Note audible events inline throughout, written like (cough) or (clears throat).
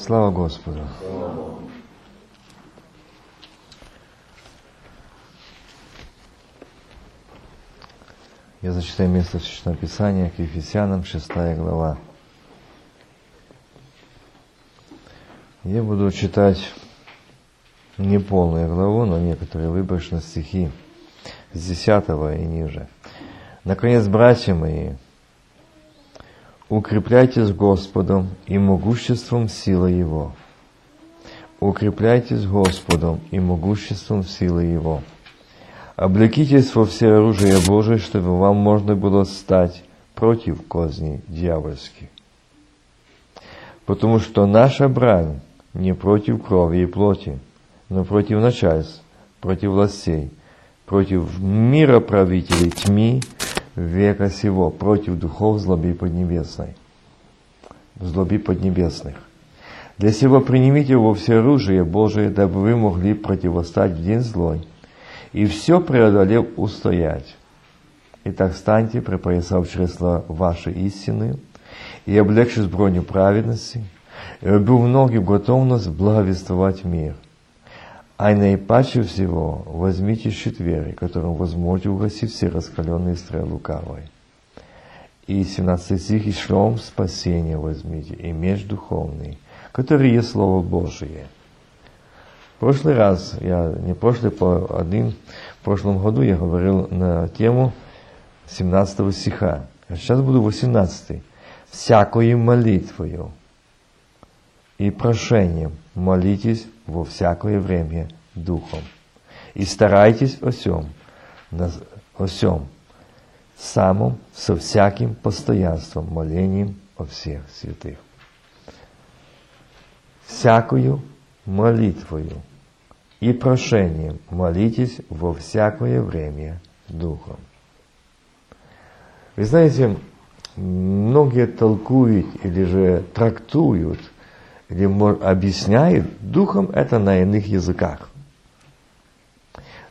Слава Господу. Я зачитаю место в Священном Писании к Ефесянам, 6 глава. Я буду читать не полную главу, но некоторые выборочные стихи с 10 и ниже. Наконец, братья мои, укрепляйтесь Господом и могуществом силы Его. Укрепляйтесь Господом и могуществом силы Его. Облекитесь во все оружие Божие, чтобы вам можно было стать против козней дьявольских. Потому что наша брань не против крови и плоти, но против начальств, против властей, против мира правителей тьми века сего, против духов злоби поднебесной, злоби поднебесных. Для сего принимите во все оружие Божие, дабы вы могли противостать в день злой, и все преодолев устоять. Итак, станьте, припоясав чресла вашей истины, и облегшись броню праведности, и обув ноги в готовность благовествовать мир. А наипаче всего возьмите щит веры, которым возможете угасить все раскаленные стрелы лукавой. И 17 стих, и шлем спасения возьмите, и меч духовный, который есть Слово Божие – прошлый раз, я не прошлый, по один, в прошлом году я говорил на тему 17 стиха. А сейчас буду 18. Всякою молитвою и прошением молитесь во всякое время Духом. И старайтесь о всем, о всем, самом, со всяким постоянством, молением о всех святых. Всякую молитвою и прошением молитесь во всякое время Духом. Вы знаете, многие толкуют или же трактуют, или объясняют, Духом это на иных языках.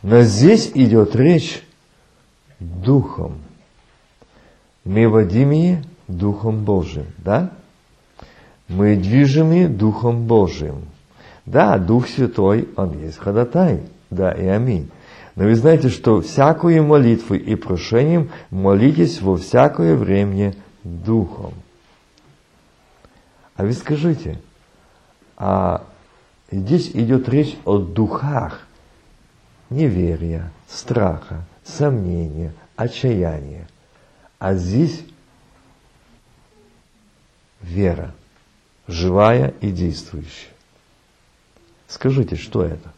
Но здесь идет речь Духом. Мы водимые Духом Божьим, да? Мы движимы Духом Божьим. Да, Дух Святой, Он есть ходатай. Да, и аминь. Но вы знаете, что всякую молитву и прошением молитесь во всякое время Духом. А вы скажите, а здесь идет речь о духах неверия, страха, сомнения, отчаяния. А здесь вера, живая и действующая. Скажите, что это?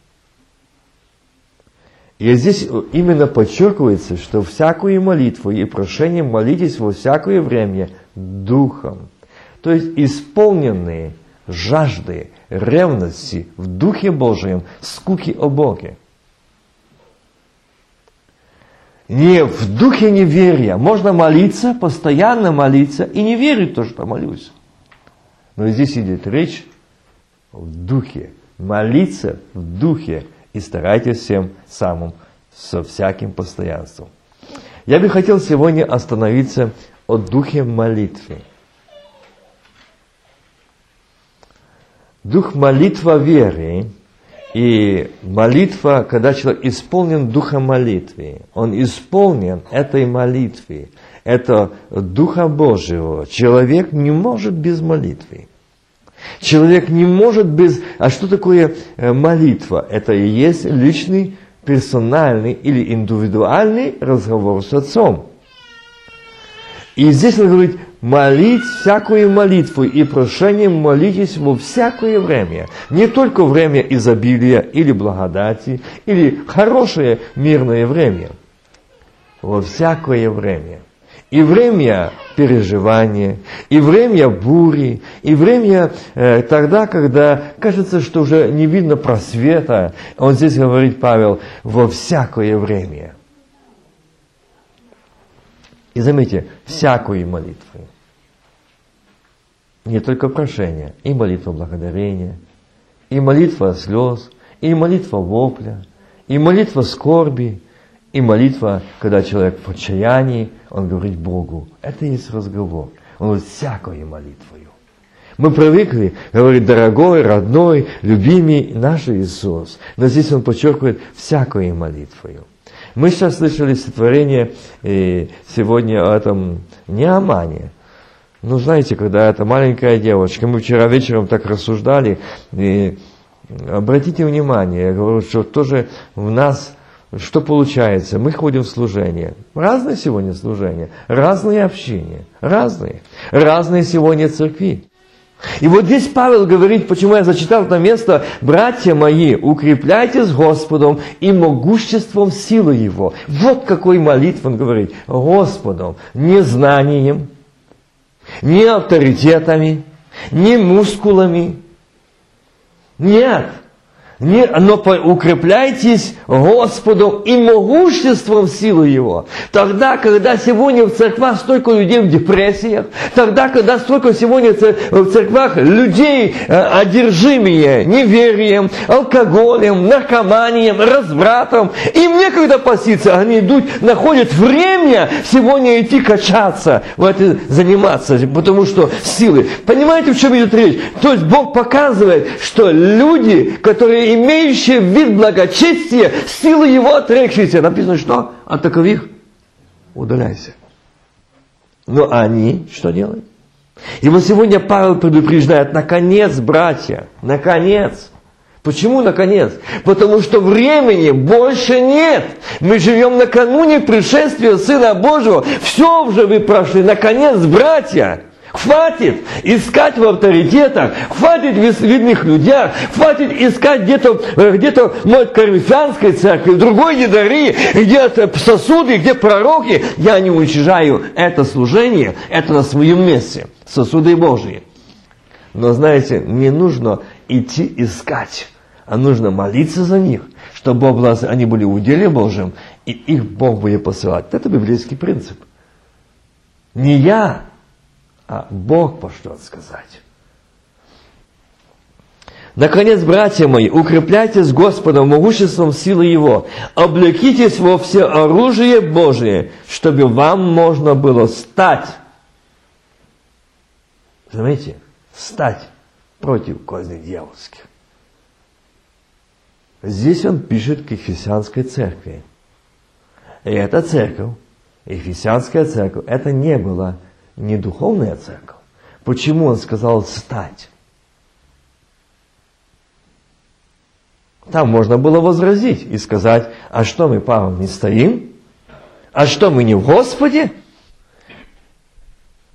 И здесь именно подчеркивается, что всякую молитву и прошение молитесь во всякое время Духом. То есть исполненные жажды, ревности в Духе Божьем, скуки о Боге. Не в духе неверия. Можно молиться, постоянно молиться и не верить в то, что молюсь. Но здесь идет речь в духе молиться в духе и старайтесь всем самым со всяким постоянством. Я бы хотел сегодня остановиться о духе молитвы. Дух молитва веры и молитва, когда человек исполнен духом молитвы, он исполнен этой молитвы, это Духа Божьего. Человек не может без молитвы. Человек не может без... А что такое э, молитва? Это и есть личный, персональный или индивидуальный разговор с Отцом. И здесь он говорит, молить всякую молитву и прошением молитесь во всякое время. Не только время изобилия или благодати, или хорошее мирное время. Во всякое время – и время переживания, и время бури, и время э, тогда, когда кажется, что уже не видно просвета. Он здесь говорит, Павел, во всякое время. И заметьте, всякую молитву. Не только прошение, и молитва благодарения, и молитва слез, и молитва вопля, и молитва скорби, и молитва, когда человек в отчаянии, он говорит Богу. Это и есть разговор. Он говорит всякою молитвою. Мы привыкли говорить дорогой, родной, любимый наш Иисус. Но здесь он подчеркивает всякую молитвою. Мы сейчас слышали стихотворение сегодня о этом Неамане. Ну, знаете, когда эта маленькая девочка, мы вчера вечером так рассуждали, и обратите внимание, я говорю, что тоже в нас что получается? Мы ходим в служение. Разные сегодня служения, разные общения, разные. Разные сегодня церкви. И вот здесь Павел говорит, почему я зачитал это место, «Братья мои, укрепляйтесь Господом и могуществом силы Его». Вот какой молитв он говорит. Господом, не знанием, не авторитетами, не мускулами. Нет, не, но укрепляйтесь Господом и могуществом силы Его. Тогда, когда сегодня в церквах столько людей в депрессиях, тогда, когда столько сегодня в церквах людей э, одержимые неверием, алкоголем, наркоманием, развратом, им некогда поститься, они идут, находят время сегодня идти качаться, в это заниматься, потому что силы. Понимаете, в чем идет речь? То есть Бог показывает, что люди, которые имеющие вид благочестия, силы его отрекшиеся. Написано, что от таковых удаляйся. Но они что делают? И вот сегодня Павел предупреждает, наконец, братья, наконец. Почему наконец? Потому что времени больше нет. Мы живем накануне пришествия Сына Божьего. Все уже вы прошли. Наконец, братья, Хватит искать в авторитетах, хватит в видных людях, хватит искать где-то э, где в Коринфянской церкви, другой Едари, где сосуды, где пророки. Я не уничижаю это служение, это на своем месте, сосуды Божьи. Но знаете, не нужно идти искать, а нужно молиться за них, чтобы они были в уделе Божьем, и их Бог будет посылать. Это библейский принцип. Не я, а Бог пошлет сказать. Наконец, братья мои, укрепляйтесь Господом могуществом силы Его, облекитесь во все оружие Божие, чтобы вам можно было стать. Заметьте, стать против козни дьявольских. Здесь он пишет к Ефесянской церкви. И эта церковь, Ефесянская церковь, это не было не духовная церковь. Почему он сказал стать? Там можно было возразить и сказать, а что мы, Павел, не стоим? А что мы не в Господе?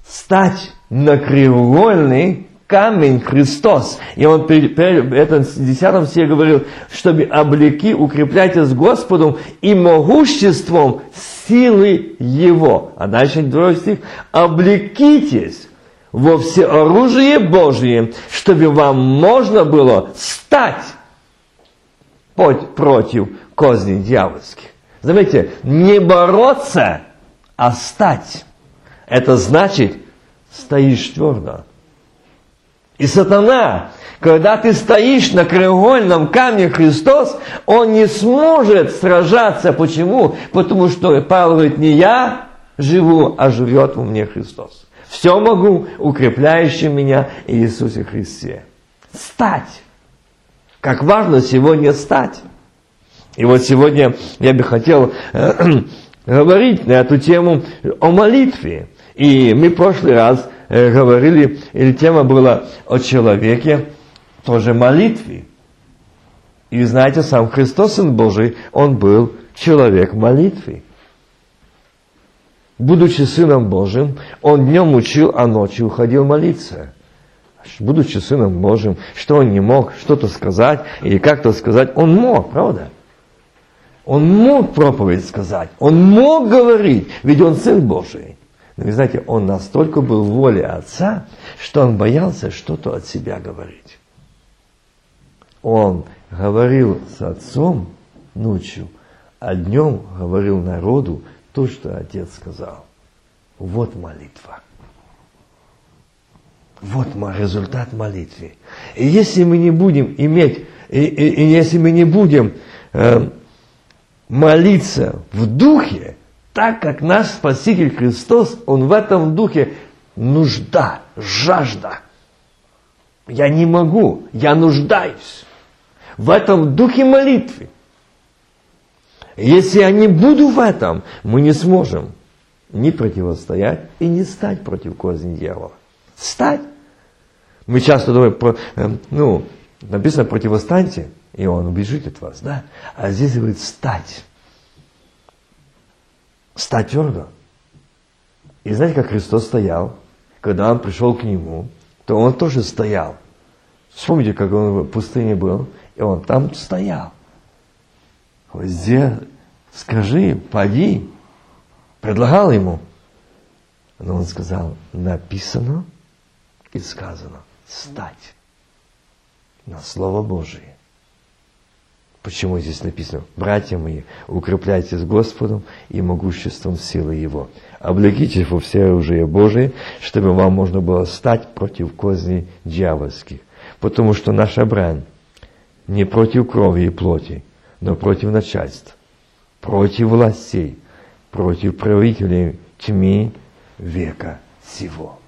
Стать на кривольный камень Христос. И он при, при этом в 10 стихе говорил, чтобы облеки укреплять с Господом и могуществом силы Его. А дальше другой стих. Облекитесь во все оружие Божие, чтобы вам можно было стать против козней дьявольских. Заметьте, не бороться, а стать. Это значит, стоишь твердо. И сатана, когда ты стоишь на краеугольном камне Христос, он не сможет сражаться. Почему? Потому что Павел говорит, не я живу, а живет во мне Христос. Все могу, укрепляющий меня Иисусе Христе. Стать. Как важно сегодня стать. И вот сегодня я бы хотел э, (clears throat) говорить на эту тему о молитве. И мы в прошлый раз Э, говорили, или тема была о человеке, тоже молитве. И знаете, сам Христос, Сын Божий, Он был человек молитвы. Будучи Сыном Божьим, Он днем учил, а ночью уходил молиться. Будучи Сыном Божьим, что Он не мог что-то сказать или как-то сказать, Он мог, правда? Он мог проповедь сказать, Он мог говорить, ведь Он Сын Божий. Вы знаете, он настолько был в воле Отца, что он боялся что-то от себя говорить. Он говорил с Отцом ночью, а днем говорил народу то, что Отец сказал. Вот молитва. Вот результат молитвы. И если мы не будем иметь, и, и, и если мы не будем э, молиться в духе, так как наш Спаситель Христос, Он в этом духе нужда, жажда. Я не могу, я нуждаюсь в этом духе молитвы. Если я не буду в этом, мы не сможем ни противостоять и не стать против козни дьявола. Стать. Мы часто думаем, эм, ну, написано противостаньте, и он убежит от вас, да? А здесь говорит стать. Стать твердо. И знаете, как Христос стоял? Когда он пришел к нему, то он тоже стоял. Вспомните, как он в пустыне был, и он там стоял. Везде скажи, поди. Предлагал ему. Но он сказал, написано и сказано, стать на Слово Божие. Почему здесь написано? Братья мои, укрепляйтесь Господом и могуществом силы Его. Облегитесь во все оружие Божие, чтобы вам можно было стать против козней дьявольских. Потому что наша брань не против крови и плоти, но против начальств, против властей, против правителей тьмы века сего.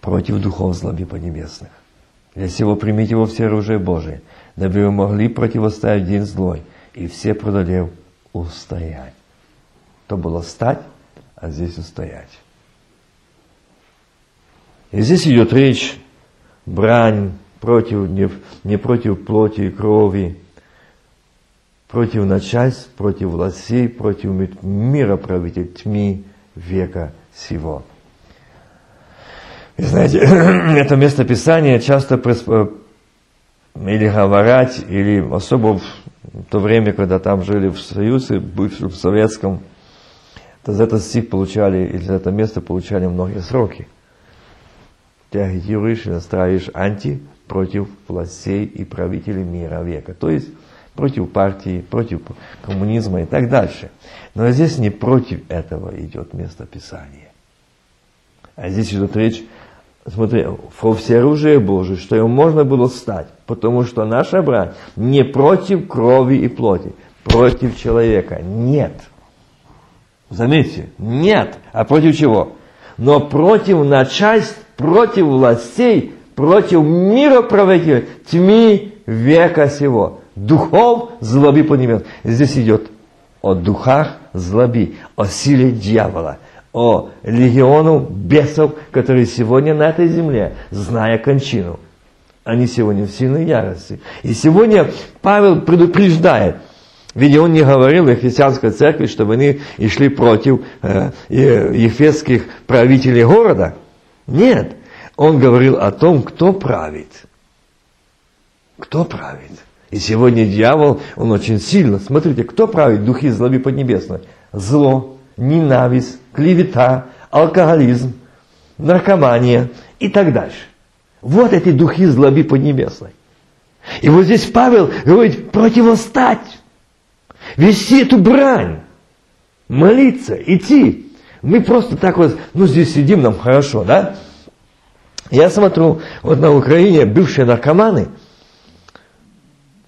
Против духов злоби поднебесных. Для сего примите во все оружие Божие, дабы вы могли противостоять день злой, и все продолев устоять. То было стать, а здесь устоять. И здесь идет речь, брань против, не, не против плоти и крови, против начальств, против властей, против мира правителей тьмы века сего. И знаете, это место Писания часто или говорят, или особо в то время, когда там жили в Союзе, бывшем советском, то за этот стих получали, или за это место получали многие сроки. Ты агитируешь и настраиваешь анти против властей и правителей мира века. То есть против партии, против коммунизма и так дальше. Но здесь не против этого идет место Писания. А здесь идет речь смотри, во всеоружие Божие, что ему можно было стать, потому что наша брань не против крови и плоти, против человека. Нет. Заметьте, нет. А против чего? Но против начальств, против властей, против мира правителей, тьмы века сего. Духов злоби поднимет. Здесь идет о духах злоби, о силе дьявола – о легиону бесов, которые сегодня на этой земле, зная кончину. Они сегодня в сильной ярости. И сегодня Павел предупреждает, ведь он не говорил в христианской церкви, чтобы они и шли против э, ефесских правителей города. Нет, он говорил о том, кто правит. Кто правит? И сегодня дьявол, он очень сильно. Смотрите, кто правит духи злоби поднебесной? Зло, ненависть, клевета, алкоголизм, наркомания и так дальше. Вот эти духи злоби поднебесной. И вот здесь Павел говорит противостать, вести эту брань, молиться, идти. Мы просто так вот, ну здесь сидим, нам хорошо, да? Я смотрю, вот на Украине бывшие наркоманы,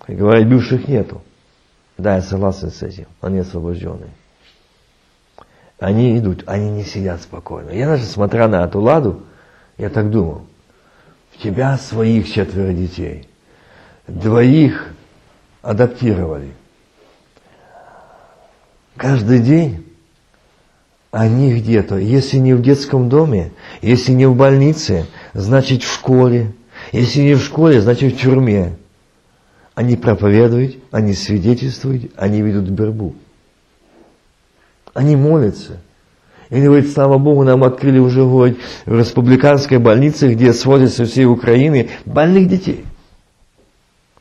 говорят, бывших нету. Да, я согласен с этим, они освобожденные они идут, они не сидят спокойно. Я даже, смотря на эту ладу, я так думал, у тебя своих четверо детей, двоих адаптировали. Каждый день они где-то, если не в детском доме, если не в больнице, значит в школе, если не в школе, значит в тюрьме. Они проповедуют, они свидетельствуют, они ведут борьбу. Они молятся. И они говорят, слава Богу, нам открыли уже говорит, в республиканской больнице, где сводят со всей Украины больных детей.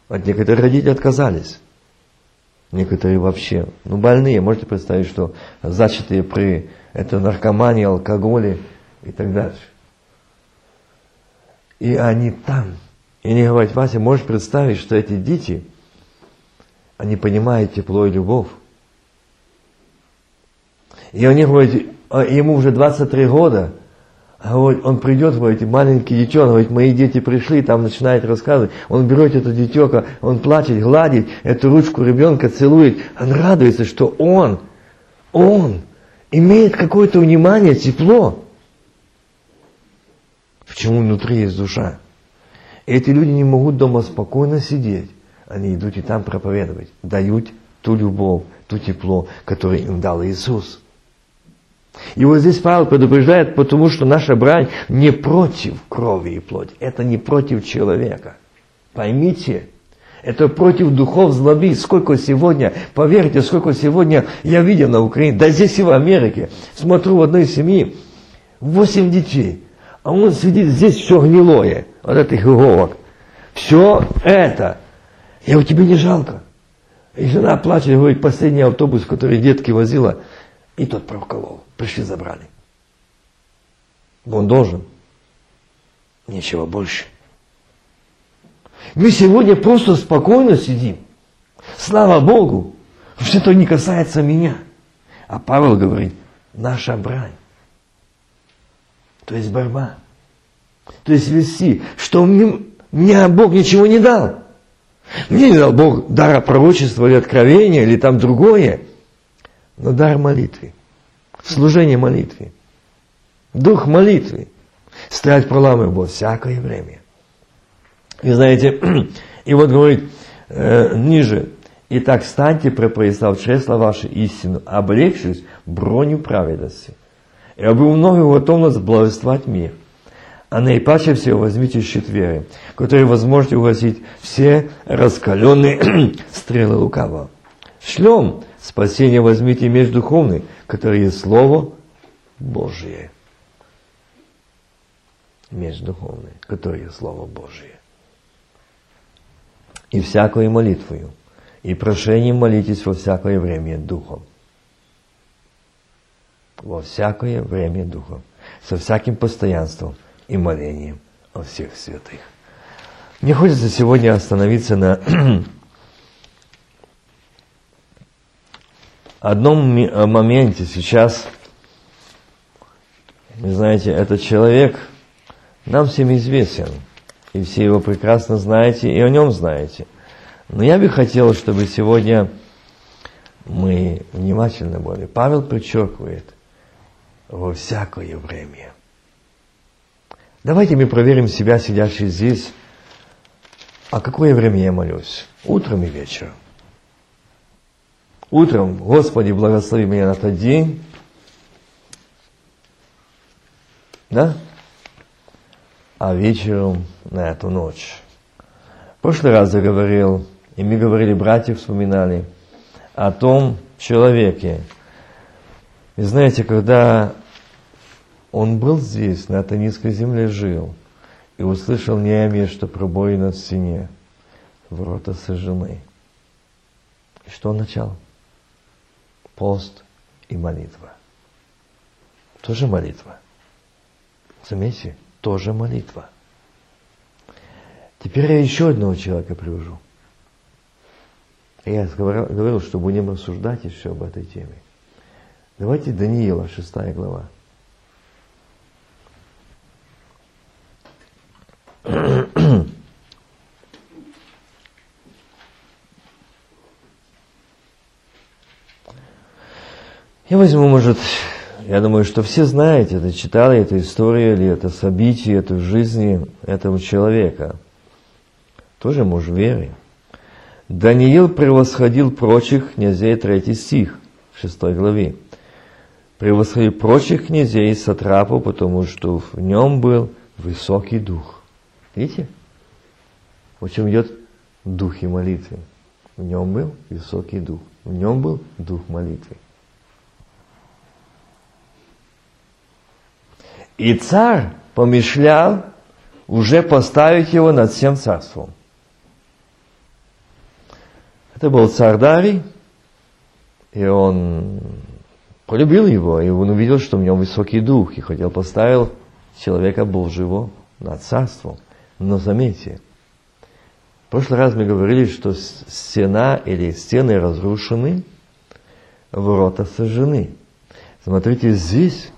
От некоторых родителей отказались. Некоторые вообще, ну больные, можете представить, что зачатые при это наркомании, алкоголе и так дальше. И они там. И они говорят, Вася, можешь представить, что эти дети, они понимают тепло и любовь. И они говорят, а ему уже 23 года, а вот он придет, говорит, маленький детенок, говорит, мои дети пришли, там начинает рассказывать, он берет это детека, он плачет, гладит эту ручку ребенка, целует, он радуется, что он, он имеет какое-то внимание, тепло. Почему внутри есть душа? Эти люди не могут дома спокойно сидеть. Они идут и там проповедовать. Дают ту любовь, ту тепло, которое им дал Иисус. И вот здесь Павел предупреждает, потому что наша брань не против крови и плоти. Это не против человека. Поймите, это против духов злоби. Сколько сегодня, поверьте, сколько сегодня я видел на Украине, да здесь и в Америке. Смотрю в одной семье, восемь детей, а он сидит здесь все гнилое, вот этих иголок. Все это. Я у тебя не жалко. И жена плачет, говорит, последний автобус, который детки возила, и тот проколол. Пришли, забрали. Он должен. Ничего больше. Мы сегодня просто спокойно сидим. Слава Богу, что это не касается меня. А Павел говорит, наша брань. То есть борьба. То есть вести, что мне, мне Бог ничего не дал. Мне не дал Бог дара пророчества или откровения, или там другое. Но дар молитвы. Служение молитвы. Дух молитвы. Стоять во всякое время. И знаете, (clears throat) и вот говорит э, ниже, «Итак, станьте, проповедав чресло ваше истину, облегшись броню праведности, и обув ноги готовность благословать мир. А наипаче всего возьмите щит веры, который сможете угасить все раскаленные (clears throat) стрелы лукавого. Шлем спасение возьмите меч духовный, который есть Слово Божие. Меч духовный, который есть Слово Божие и всякою молитвою, и прошением молитесь во всякое время Духом. Во всякое время Духом, со всяким постоянством и молением о всех святых. Мне хочется сегодня остановиться на (clears throat) одном моменте сейчас. Вы знаете, этот человек нам всем известен – и все его прекрасно знаете, и о нем знаете. Но я бы хотел, чтобы сегодня мы внимательно были. Павел подчеркивает, во всякое время. Давайте мы проверим себя, сидящие здесь. А какое время я молюсь? Утром и вечером. Утром, Господи, благослови меня на тот день. Да? а вечером на эту ночь. В прошлый раз я говорил, и мы говорили, братья вспоминали, о том человеке. И знаете, когда он был здесь, на этой низкой земле жил, и услышал Неемия, что пробои на стене, ворота сожжены. И что он начал? Пост и молитва. Тоже молитва. Заметьте, тоже молитва. Теперь я еще одного человека привожу. Я говорил, что будем рассуждать еще об этой теме. Давайте Даниила, шестая глава. Я возьму, может, я думаю, что все знаете, это читали эту историю или это событие, эту жизни этого человека. Тоже муж веры. Даниил превосходил прочих князей, третий стих, в шестой главе. Превосходил прочих князей сатрапу, потому что в нем был высокий дух. Видите? О чем идет дух и молитвы. В нем был высокий дух. В нем был дух молитвы. И царь помышлял уже поставить его над всем царством. Это был царь Дарий, и он полюбил его, и он увидел, что в нем высокий дух, и хотел поставить человека Божьего над царством. Но заметьте, в прошлый раз мы говорили, что стена или стены разрушены, ворота сожжены. Смотрите, здесь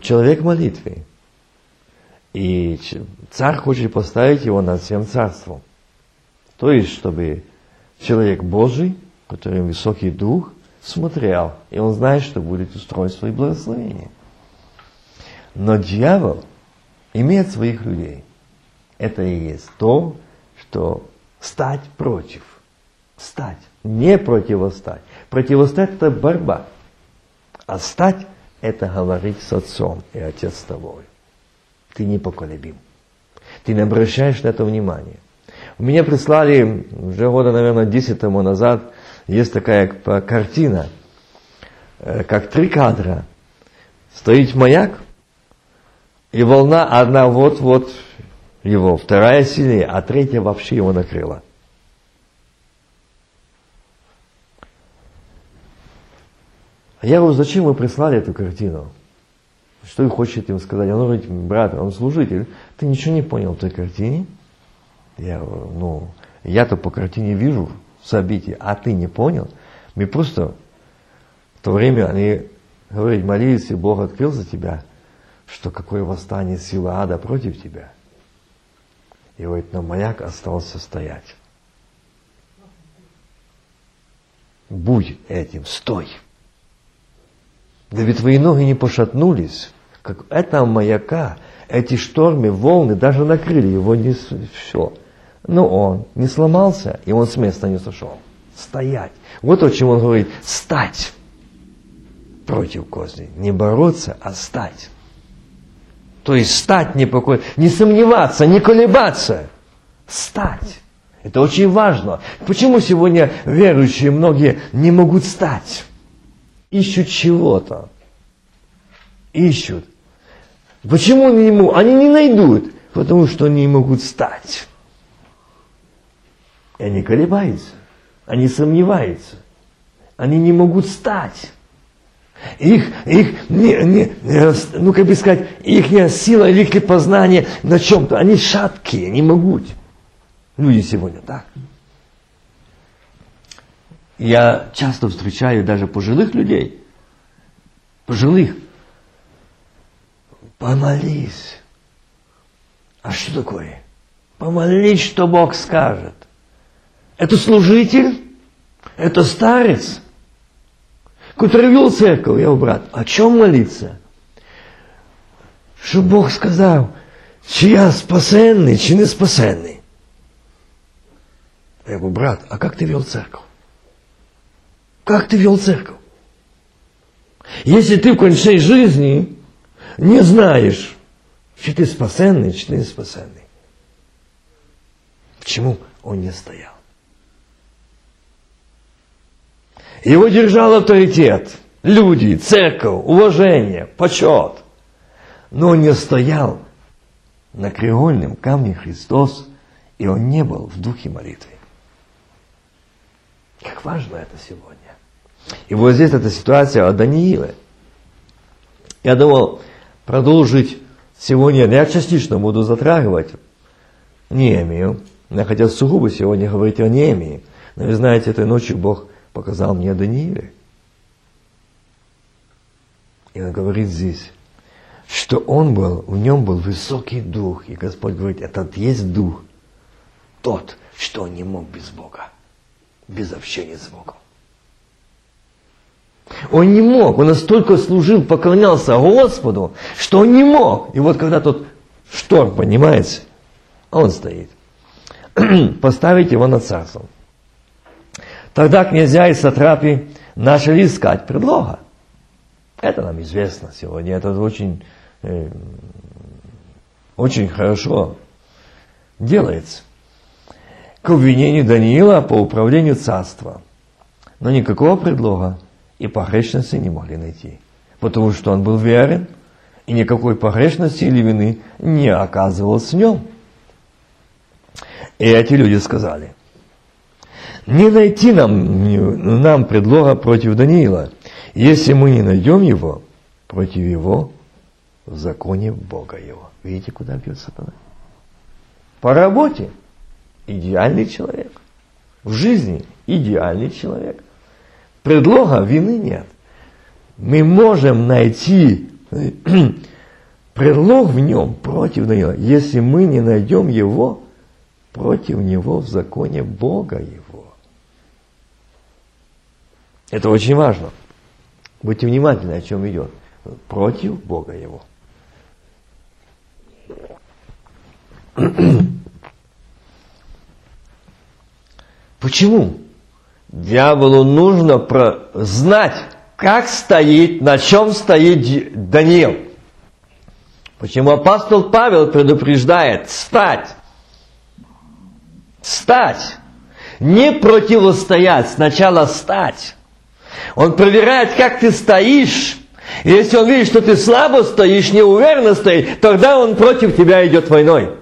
человек молитвы. И царь хочет поставить его над всем царством. То есть, чтобы человек Божий, который высокий дух, смотрел, и он знает, что будет устройство и благословение. Но дьявол иметь своих людей. Это и есть то, что стать против. Стать, не противостать. Противостать – это борьба. А стать – это говорить с отцом, и отец с тобой. Ты непоколебим. Ты не обращаешь на это внимания. Мне прислали уже года, наверное, 10 тому назад, есть такая картина, э, как три кадра. Стоит маяк, и волна одна вот-вот его, вторая сильнее, а третья вообще его накрыла. А я говорю, зачем вы прислали эту картину? Что вы хотите им сказать? Он говорит, брат, он служитель, ты ничего не понял в той картине? Я говорю, ну, я-то по картине вижу события, а ты не понял? Мы просто в то время они говорили, молились, и Бог открыл за тебя, что какое восстание силы ада против тебя. И говорит, но маяк остался стоять. Будь этим, стой. Да ведь твои ноги не пошатнулись, как этого маяка, эти штормы, волны даже накрыли его не все. Но он не сломался, и он с места не сошел. Стоять. Вот о чем он говорит. Стать против козни. Не бороться, а стать. То есть стать непокойно, не сомневаться, не колебаться. Стать. Это очень важно. Почему сегодня верующие многие не могут стать? Ищут чего-то. Ищут. Почему они не могут? Они не найдут, потому что они не могут стать. И они колебаются, они сомневаются, они не могут стать. Их, их, не, не, ну как бы сказать, их сила или познание на чем-то, они шаткие, не могут. Люди сегодня так. Я часто встречаю даже пожилых людей, пожилых. Помолись. А что такое? Помолись, что Бог скажет. Это служитель, это старец, который вел церковь. Я брат, о чем молиться? Что Бог сказал, чи я спасенный, чи не спасенный. Я говорю, брат, а как ты вел церковь? Как ты вел церковь? Если ты в конце жизни не знаешь, что ты спасенный, что ты не спасенный. Почему он не стоял? Его держал авторитет, люди, церковь, уважение, почет. Но он не стоял на креольном камне Христос, и он не был в духе молитвы. Как важно это сегодня. И вот здесь эта ситуация о Данииле. Я думал продолжить сегодня, я частично буду затрагивать Неемию. Я хотел сугубо сегодня говорить о Неемии. Но вы знаете, этой ночью Бог показал мне Данииле. И он говорит здесь, что он был, в нем был высокий дух. И Господь говорит, этот есть дух, тот, что не мог без Бога, без общения с Богом. Он не мог, он настолько служил, поклонялся Господу, что он не мог. И вот когда тот шторм поднимается, он стоит. (clears throat) Поставить его над царством. Тогда князья и сатрапи начали искать предлога. Это нам известно сегодня. Это очень, э, очень хорошо делается. К обвинению Даниила по управлению царства. Но никакого предлога и погрешности не могли найти. Потому что он был верен, и никакой погрешности или вины не оказывалось в нем. И эти люди сказали, не найти нам, нам предлога против Даниила, если мы не найдем его против его в законе Бога его. Видите, куда бьет сатана? По работе идеальный человек. В жизни идеальный человек – предлога вины нет. Мы можем найти (clears throat) предлог в нем против него, если мы не найдем его против него в законе Бога его. Это очень важно. Будьте внимательны, о чем идет. Против Бога его. (clears throat) Почему? Дьяволу нужно знать, как стоит, на чем стоит Даниил. Почему апостол Павел предупреждает стать, стать, не противостоять, сначала стать. Он проверяет, как ты стоишь. Если он видит, что ты слабо стоишь, неуверенно стоишь, тогда он против тебя идет войной.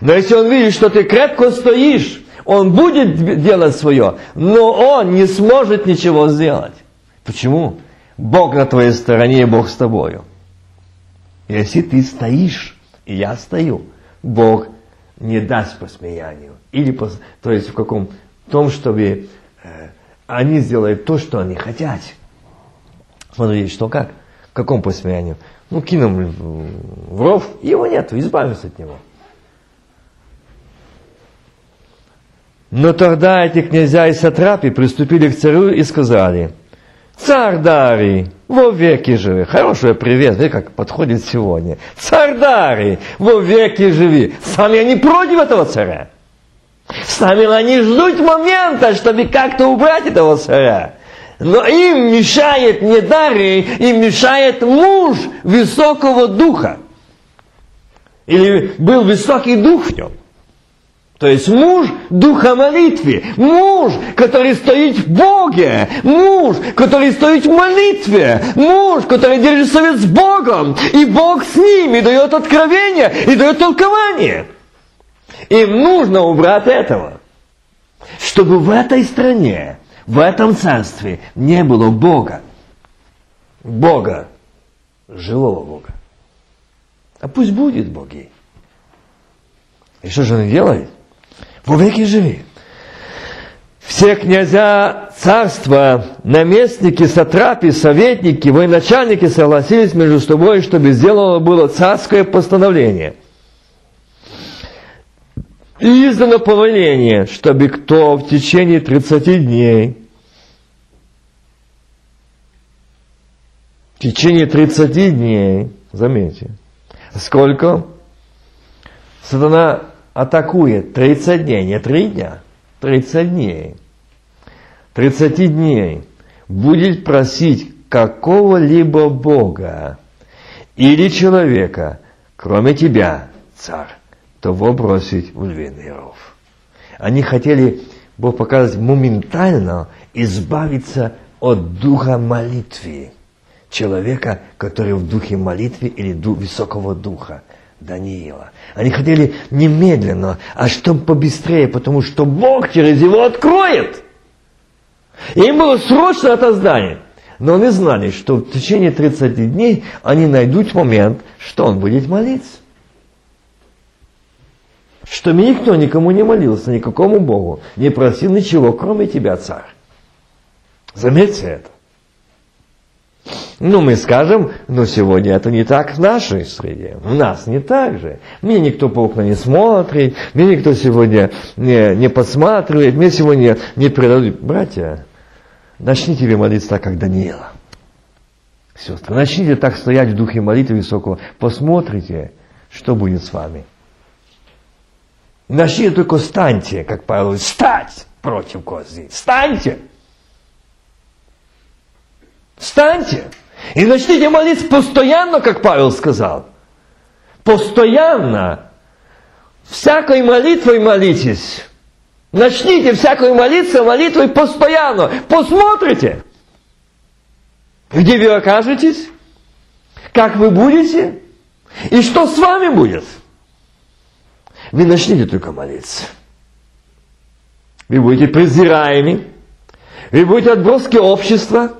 Но если он видит, что ты крепко стоишь, он будет делать свое, но он не сможет ничего сделать. Почему? Бог на твоей стороне и Бог с тобою. Если ты стоишь, и я стою, Бог не даст посмеянию. Или, то есть в каком том, чтобы э, они сделают то, что они хотят. Смотрите, что как? В каком посмеянию? Ну, кинем в ров, его нету, избавимся от него. Но тогда эти князья и сатрапи приступили к царю и сказали, «Царь Дарий, во веки живи». Хороший привет, видите, как подходит сегодня. «Царь Дарий, во веки живи». Сами они против этого царя. Сами они ждут момента, чтобы как-то убрать этого царя. Но им мешает не Дарий, им мешает муж высокого духа. Или был высокий дух в нем. То есть муж духа молитвы, муж, который стоит в Боге, муж, который стоит в молитве, муж, который держит совет с Богом, и Бог с ним, и дает откровение, и дает толкование. Им нужно убрать этого, чтобы в этой стране, в этом царстве не было Бога. Бога, живого Бога. А пусть будет Боги. И что же он делает? Веки живи. Все князья царства, наместники, сатрапи, советники, военачальники согласились между собой, чтобы сделано было царское постановление. И издано повеление, чтобы кто в течение 30 дней в течение 30 дней, заметьте, сколько? Сатана атакует 30 дней, не 3 дня, 30 дней, 30 дней будет просить какого-либо Бога или человека, кроме тебя, царь, того бросить в львиный ров. Они хотели, Бог показать, моментально избавиться от духа молитвы. Человека, который в духе молитвы или дух, высокого духа. Даниила. Они хотели немедленно, а чтобы побыстрее, потому что Бог через его откроет. Им было срочно это здание. Но они знали, что в течение 30 дней они найдут момент, что он будет молиться. Чтобы никто никому не молился, никакому Богу, не просил ничего, кроме тебя, царь. Заметьте это. Ну, мы скажем, но сегодня это не так в нашей среде. У нас не так же. Мне никто по окна не смотрит, мне никто сегодня не, не подсматривает, мне сегодня не предадут. Братья, начните ли молиться так, как Даниила. Сестры, начните так стоять в духе молитвы высокого. Посмотрите, что будет с вами. Начните только станьте, как Павел, стать против козы. Станьте! Встаньте и начните молиться постоянно, как Павел сказал. Постоянно. Всякой молитвой молитесь. Начните всякую молиться молитвой постоянно. Посмотрите, где вы окажетесь, как вы будете и что с вами будет. Вы начните только молиться. Вы будете презираемы, вы будете отброски общества,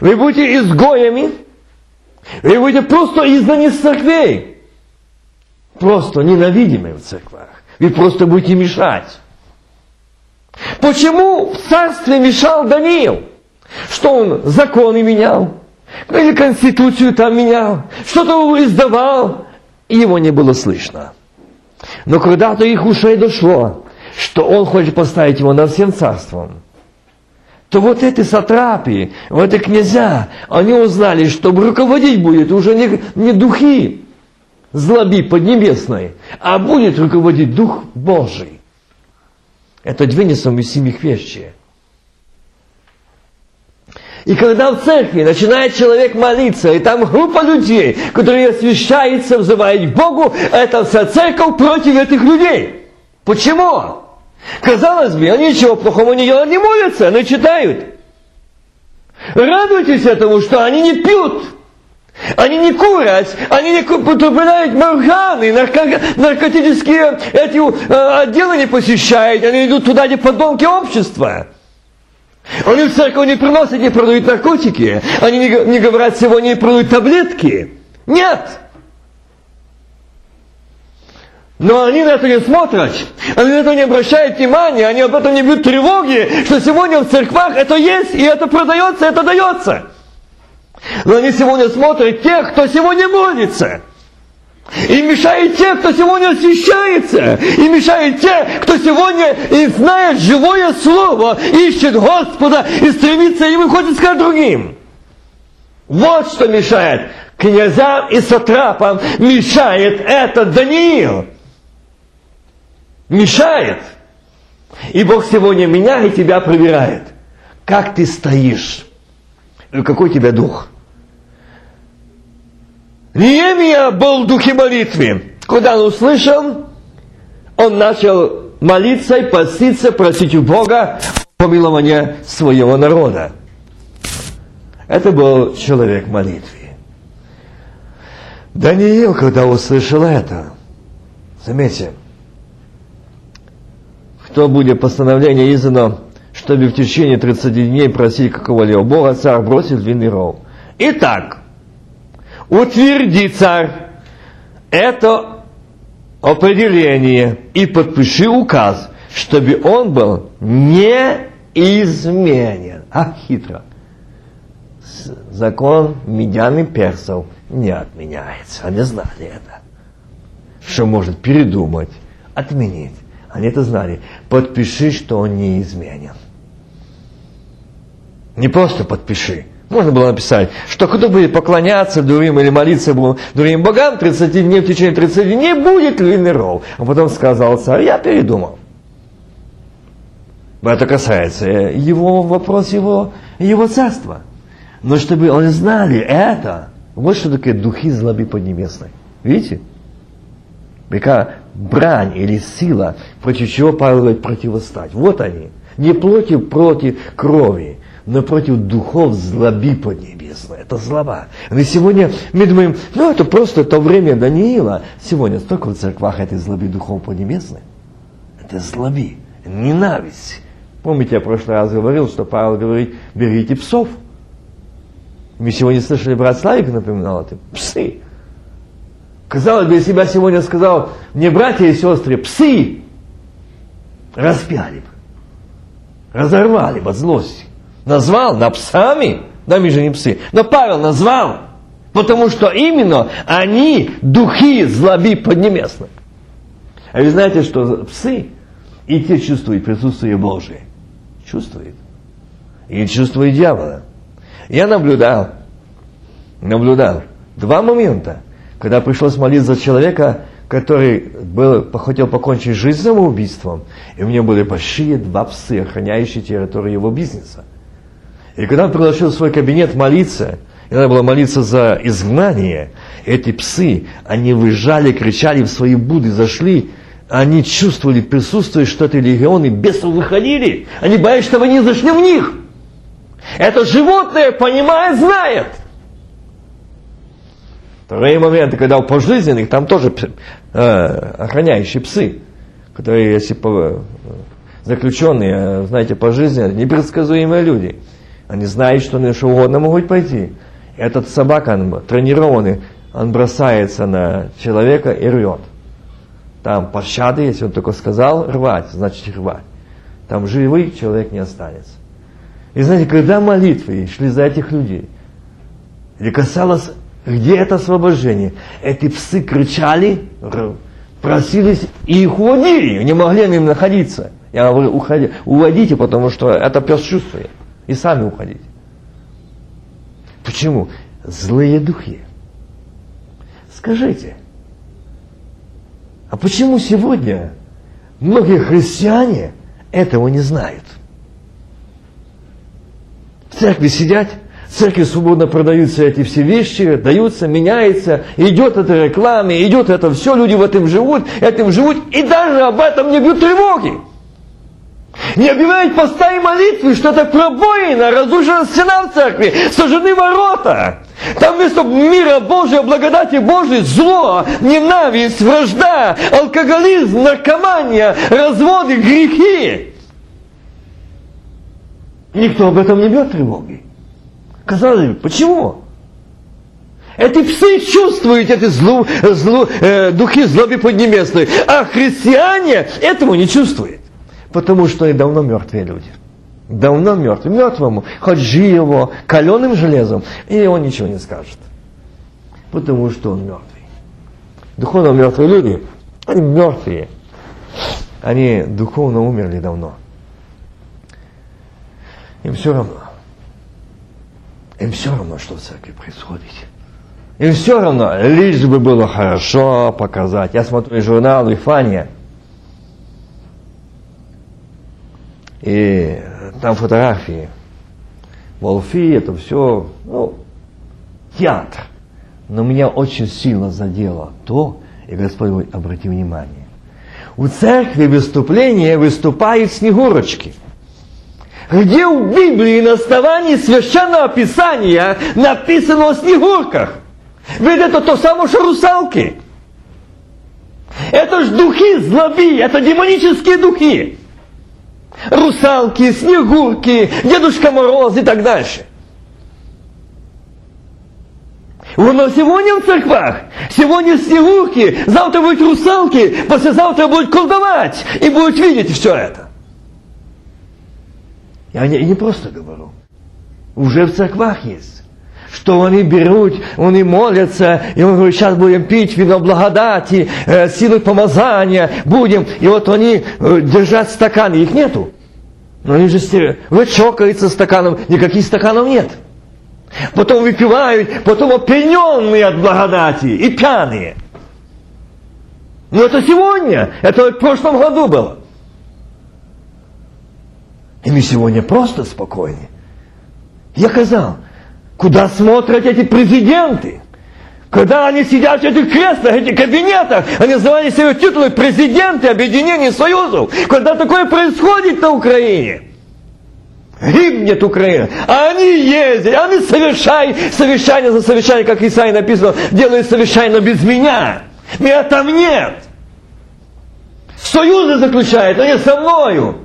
вы будете изгоями. Вы будете просто изгнаны из церквей. Просто ненавидимы в церквах. Вы просто будете мешать. Почему в царстве мешал Даниил? Что он законы менял? Или конституцию там менял? Что-то издавал? Его не было слышно. Но когда то их ушей дошло, что он хочет поставить его над всем царством, то вот эти сатрапии, вот эти князья, они узнали, что руководить будет уже не, не духи, злоби поднебесной, а будет руководить Дух Божий. Это две несовместимых вещи. И когда в церкви начинает человек молиться, и там группа людей, которые освящаются, взывают к Богу, это вся церковь против этих людей. Почему? Казалось бы, они ничего плохого не делают, не молятся, они читают. Радуйтесь этому, что они не пьют, они не курят, они не употребляют марганы, нарко, наркотические эти э, отделы не посещают, они идут туда, где подонки общества. Они в церковь не приносят, не продают наркотики. Они не, не говорят сегодня, не продают таблетки. Нет. Но они на это не смотрят, они на это не обращают внимания, они об этом не бьют тревоги, что сегодня в церквах это есть, и это продается, это дается. Но они сегодня смотрят тех, кто сегодня молится. И мешает те, кто сегодня освящается. И мешает те, кто сегодня и знает живое слово, ищет Господа и стремится и выходит сказать другим. Вот что мешает. Князям и сатрапам мешает этот Даниил. Мешает. И Бог сегодня меня и тебя проверяет. Как ты стоишь? Какой у тебя дух? Неемия был в духе молитвы. Когда он услышал, он начал молиться и поститься, просить у Бога помилования своего народа. Это был человек молитвы. Даниил, когда услышал это, заметьте, кто будет постановление издано, чтобы в течение 30 дней просить какого-либо Бога, царь бросил винный ров. Итак, утверди, царь, это определение и подпиши указ, чтобы он был неизменен. А хитро. Закон медян и персов не отменяется. Они знали это. Что может передумать, отменить. Они это знали. Подпиши, что он неизменен. Не просто подпиши. Можно было написать, что кто будет поклоняться дурим или молиться дурим богам 30 дней, в течение 30 дней не будет львиный ров. А потом сказал царь, я передумал. Это касается его вопрос, его, его царства. Но чтобы они знали это, вот что такое духи злобы поднебесной. Видите? Какая брань или сила, против чего Павел говорит противостать. Вот они. Не против, против крови, напротив духов злоби поднебесной. Это злоба. И сегодня мы думаем, ну это просто то время Даниила. Сегодня столько в церквах этой злоби духов поднебесной. Это злоби, ненависть. Помните, я в прошлый раз говорил, что Павел говорит, берите псов. Мы сегодня слышали, брат Славик напоминал это. Псы. Казалось бы, если бы я сегодня сказал, мне братья и сестры, псы, распяли бы, разорвали бы от злости. Назвал на псами, да мы же не псы, но Павел назвал, потому что именно они духи злоби поднебесной. А вы знаете, что псы и те чувствуют присутствие Божие. Чувствуют. И чувствует дьявола. Я наблюдал, наблюдал два момента, когда пришлось молиться за человека, который был, хотел покончить жизнь самоубийством, и у него были большие два псы, охраняющие территорию его бизнеса. И когда он пригласил в свой кабинет молиться, и надо было молиться за изгнание, эти псы, они выезжали, кричали в свои буды, зашли, они чувствовали присутствие, что это легионы бесов выходили. Они боялись, что они зашли в них. Это животное понимает, знает. Вторые моменты, когда по жизненных, там тоже э, охраняющие псы, которые, если по, заключенные, знаете, по жизни, непредсказуемые люди – они знают, что на что угодно могут пойти. Этот собака, он тренированный, он бросается на человека и рвет. Там пощады, если он только сказал рвать, значит рвать. Там живый человек не останется. И знаете, когда молитвы шли за этих людей, или касалось, где это освобождение, эти псы кричали, просились и их уводили, не могли на ним находиться. Я говорю, уходи, уводите, потому что это пес чувствует и сами уходите. Почему? Злые духи. Скажите, А почему сегодня многие христиане этого не знают? В церкви сидят, церкви свободно продаются эти все вещи, даются, меняются, идет эта реклама, идет это все, люди в этом живут, этим живут, и даже об этом не бьют тревоги. Не объявляют поста и молитвы, что это пробоина, разрушена стена в церкви, сожжены ворота. Там вместо мира Божьего, благодати Божьей, зло, ненависть, вражда, алкоголизм, наркомания, разводы, грехи. Никто об этом не бьет тревоги. Казалось бы, почему? Эти псы чувствуют эти злу, злу, э, духи злоби поднебесной, а христиане этого не чувствуют. Потому что они давно мертвые люди. Давно мертвые. Мертвому, хоть живо, каленым железом, и он ничего не скажет. Потому что он мертвый. Духовно мертвые люди, они мертвые. Они духовно умерли давно. Им все равно. Им все равно, что в церкви происходит. Им все равно, лишь бы было хорошо показать. Я смотрю журнал Вифания – И там фотографии. Волфи, это все, ну, театр. Но меня очень сильно задело то, и Господь говорит, обрати внимание. У церкви выступления выступают снегурочки. Где в Библии на основании священного писания написано о снегурках? Ведь это то самое, что русалки. Это ж духи злоби, это демонические духи русалки, снегурки, Дедушка Мороз и так дальше. Но сегодня в церквах, сегодня снегурки, завтра будут русалки, послезавтра будут колдовать и будут видеть все это. Я не, не просто говорю. Уже в церквах есть. Что они берут, они молятся, и он говорит, сейчас будем пить вино благодати, э, силы помазания, будем. И вот они э, держат стаканы, их нету. Но они же стереют. Вы чокается стаканом, никаких стаканов нет. Потом выпивают, потом опьяненные от благодати и пьяные. Но это сегодня, это в прошлом году было. И мы сегодня просто спокойны. Я сказал, куда смотрят эти президенты? Когда они сидят в этих креслах, в этих кабинетах, они называли себя титулы президенты объединений союзов. Когда такое происходит на Украине, гибнет Украина. А они ездят, они совершают совещание за совещание, как Исаия написано, делают совещание, но без меня. Меня там нет. Союзы заключают, они со мною.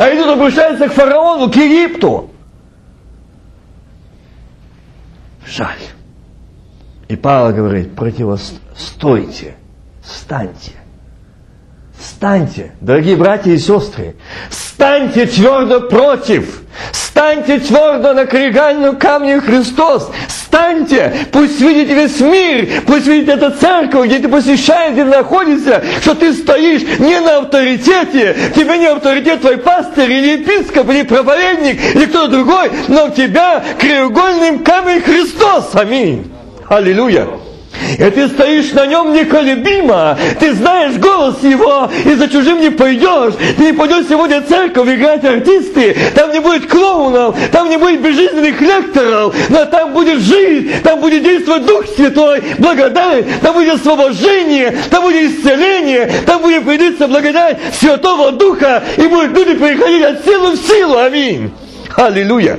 А идут обращаются к фараону, к Египту. Жаль. И Павел говорит, противостойте, станьте. Станьте, дорогие братья и сестры, станьте твердо против, станьте твердо на кригальном камне Христос, станьте, пусть видит весь мир, пусть видит эта церковь, где ты посещаешь, где ты находишься, что ты стоишь не на авторитете, тебе не авторитет твой пастор или епископ, или проповедник, или кто-то другой, но тебя краеугольным камень Христос, аминь. Аллилуйя. И ты стоишь на нем неколебимо, ты знаешь голос его, и за чужим не пойдешь. Ты не пойдешь сегодня в церковь играть артисты, там не будет клоунов, там не будет безжизненных лекторов, но там будет жизнь, там будет действовать Дух Святой, благодать, там будет освобождение, там будет исцеление, там будет появиться благодать Святого Духа, и будут люди переходить от силы в силу. Аминь. Аллилуйя.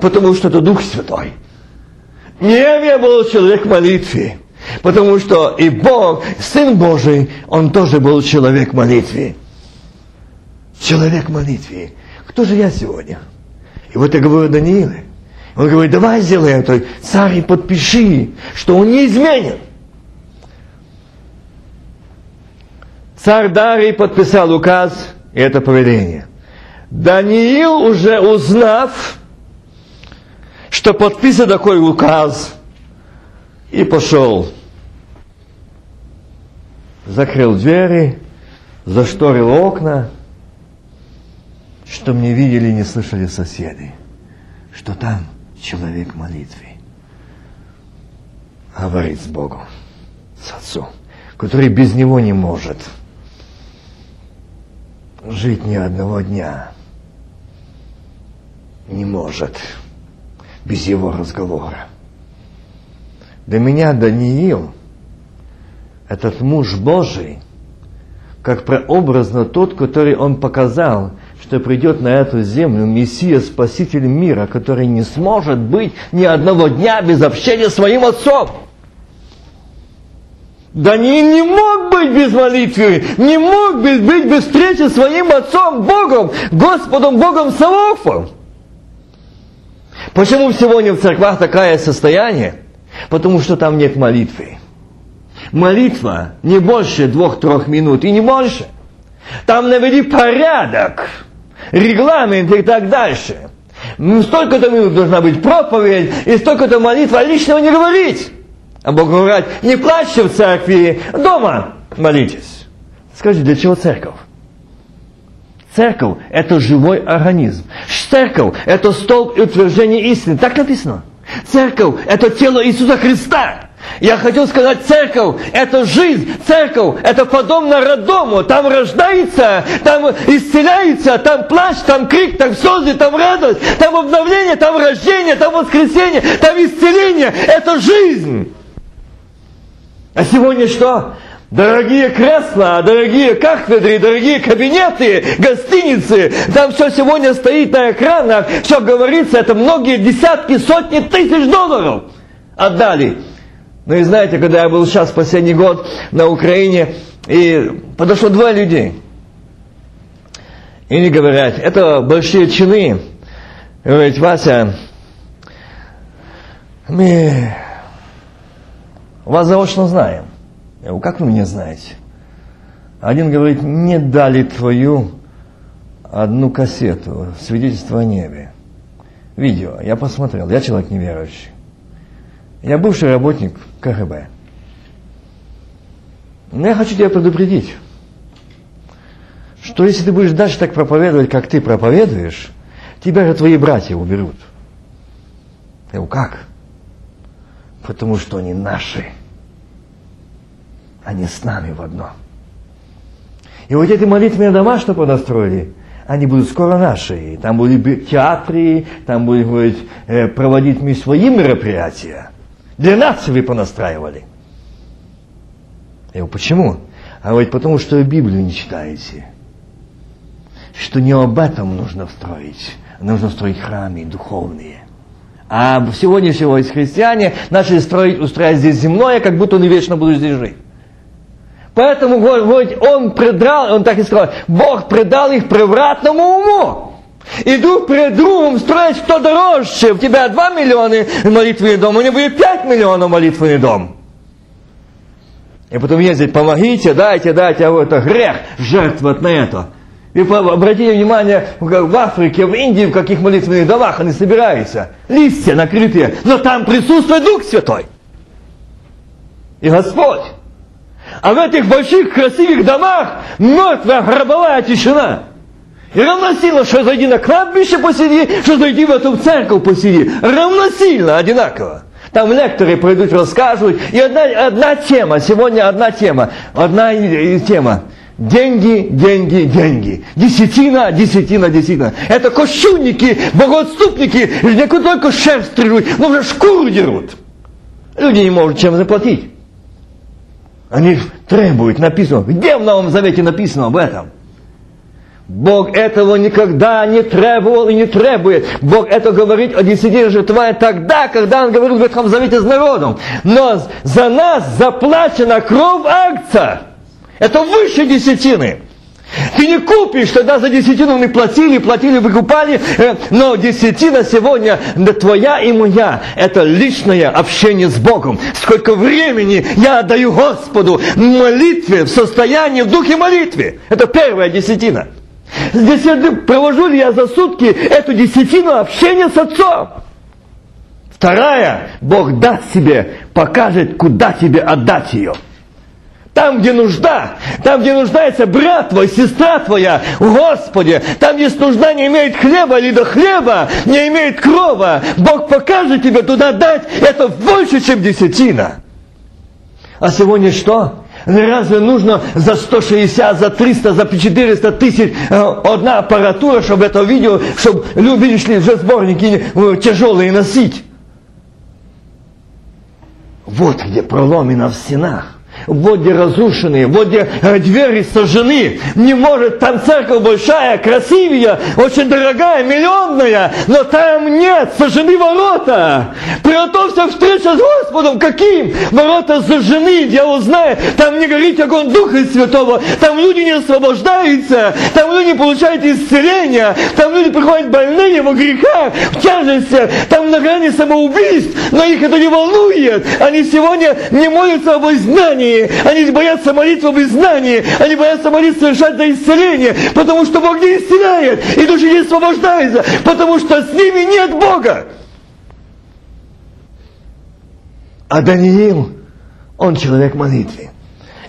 Потому что это Дух Святой. Неемия был человек молитвы. Потому что и Бог, Сын Божий, Он тоже был человек молитвы. Человек молитвы. Кто же я сегодня? И вот я говорю Данииле. Он говорит, давай сделай это, царь, подпиши, что он не изменит. Царь Дарий подписал указ и это повеление. Даниил, уже узнав, что подписан такой указ, и пошел. Закрыл двери, зашторил окна, что мне видели и не слышали соседи, что там человек молитвы говорит с Богом, с Отцом. который без него не может жить ни одного дня. Не может без его разговора. Для меня Даниил, этот муж Божий, как прообразно тот, который он показал, что придет на эту землю Мессия, Спаситель мира, который не сможет быть ни одного дня без общения с своим отцом. Даниил не мог быть без молитвы, не мог быть без встречи с своим отцом, Богом, Господом, Богом Савофом. Почему сегодня в церквах такое состояние? Потому что там нет молитвы. Молитва не больше двух-трех минут и не больше. Там навели порядок, регламент и так дальше. Столько-то минут должна быть проповедь, и столько-то молитва, а личного не говорить. А Бог говорит, не плачьте в церкви, дома молитесь. Скажите, для чего церковь? Церковь – это живой организм. Церковь – это столб и утверждение истины. Так написано. Церковь – это тело Иисуса Христа. Я хочу сказать, церковь – это жизнь, церковь – это подобно роддому. Там рождается, там исцеляется, там плач, там крик, там слезы, там радость, там обновление, там рождение, там воскресение, там исцеление. Это жизнь. А сегодня что? Дорогие кресла, дорогие кафедры, дорогие кабинеты, гостиницы. Там все сегодня стоит на экранах, все говорится, это многие десятки, сотни тысяч долларов отдали. Ну и знаете, когда я был сейчас последний год на Украине, и подошло двое людей. И они говорят, это большие чины. Говорит, Вася, мы вас заочно знаем. Я говорю, как вы меня знаете? Один говорит, мне дали твою одну кассету, свидетельство о небе. Видео. Я посмотрел, я человек неверующий. Я бывший работник КГБ. Но я хочу тебя предупредить, что если ты будешь дальше так проповедовать, как ты проповедуешь, тебя же твои братья уберут. Я говорю, как? Потому что они наши. Они с нами в одно. И вот эти молитвенные дома, что подостроили, они будут скоро наши. Там будут театры, там будут э, проводить мы свои мероприятия. Для нас вы понастраивали. Я говорю, почему? А говорит, потому что вы Библию не читаете. Что не об этом нужно строить. Нужно строить храмы духовные. А сегодня всего из христиане начали строить, устраивать здесь земное, как будто он вечно будет здесь жить. Поэтому говорит, он предал, он так и сказал, Бог предал их превратному уму. Иду перед другом строить, кто дороже. У тебя 2 миллиона молитвенный дом, у него и 5 миллионов молитвенный дом. И потом ездить, помогите, дайте, дайте, а вот это грех жертвовать на это. И обратите внимание, в Африке, в Индии, в каких молитвенных домах они собираются. Листья на крипе, но там присутствует Дух Святой. И Господь. А в этих больших красивых домах мертвая гробовая тишина. И равносильно, что зайди на кладбище посиди, что зайди в эту церковь посиди. Равносильно, одинаково. Там лекторы пройдут, расскажут. И одна, одна тема, сегодня одна тема, одна тема. Деньги, деньги, деньги. Десятина, десятина, десятина. Это кощунники, богоотступники, не только шерсть стрижут, но уже шкуру дерут. Люди не могут чем заплатить. Они требуют, написано. Где в Новом Завете написано об этом? Бог этого никогда не требовал и не требует. Бог это говорит о десятине жертвая тогда, когда Он говорил в Ветхом Завете с народом. Но за нас заплачена кровь акция. Это выше десятины. Ты не купишь, тогда за десятину мы платили, платили, выкупали, э, но десятина сегодня твоя и моя. Это личное общение с Богом. Сколько времени я отдаю Господу в молитве, в состоянии, в духе молитвы. Это первая десятина. Здесь провожу ли я за сутки эту десятину общения с Отцом? Вторая, Бог даст себе, покажет, куда тебе отдать ее. Там, где нужда, там, где нуждается брат твой, сестра твоя, Господи, там, где нужда не имеет хлеба или до хлеба, не имеет крова, Бог покажет тебе туда дать, это больше, чем десятина. А сегодня что? Разве нужно за 160, за 300, за 400 тысяч э, одна аппаратура, чтобы это видео, чтобы, видишь ли, уже сборники э, тяжелые носить? Вот где проломено в стенах разрушенные, вот где э, двери сожжены. Не может, там церковь большая, красивая, очень дорогая, миллионная, но там нет, сожжены ворота. Приготовься встреча с Господом. Каким? Ворота сожжены, дьявол знает, там не горит огонь Духа Святого, там люди не освобождаются, там люди получают исцеление, там люди приходят больные во грехах, в тяжести, там на грани самоубийств, но их это не волнует. Они сегодня не молятся об изгнании, знании, они боятся молитвы в знании, они боятся молиться совершать за исцеление, потому что Бог не исцеляет, и души не освобождаются, потому что с ними нет Бога. А Даниил, он человек молитвы.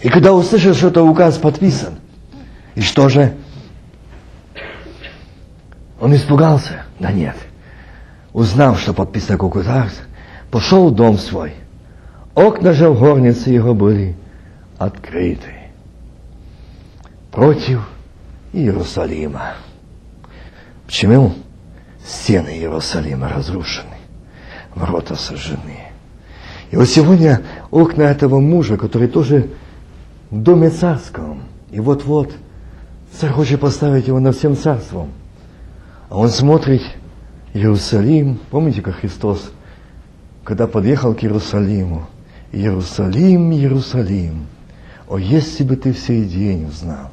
И когда услышал, что это указ подписан, и что же? Он испугался? Да нет. Узнав, что подписан указ, пошел в дом свой – Окна же в горнице его были открыты против Иерусалима. Почему? Стены Иерусалима разрушены, ворота сожжены. И вот сегодня окна этого мужа, который тоже в доме царском, и вот-вот царь хочет поставить его над всем царством. А он смотрит Иерусалим, помните, как Христос, когда подъехал к Иерусалиму, Иерусалим, Иерусалим, о, если бы ты в сей день узнал,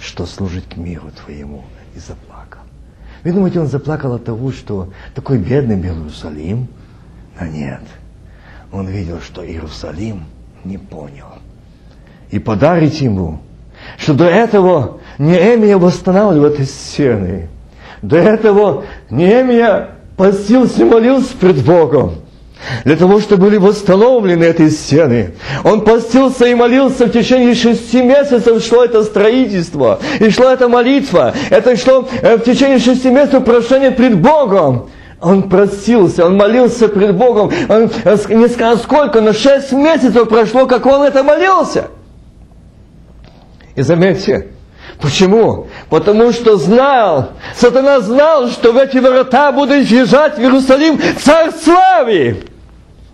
что служит к миру твоему, и заплакал. Вы думаете, он заплакал от того, что такой бедный был Иерусалим? А нет. Он видел, что Иерусалим не понял. И подарить ему, что до этого Неемия восстанавливал эти стены. До этого Неемия постился и молился пред Богом для того, чтобы были восстановлены эти стены. Он постился и молился в течение шести месяцев, шло это строительство, и шла эта молитва. Это шло э, в течение шести месяцев прошение пред Богом. Он простился, он молился пред Богом. Он э, не сказал сколько, но шесть месяцев прошло, как он это молился. И заметьте, Почему? Потому что знал, сатана знал, что в эти ворота будет въезжать в Иерусалим царь славы.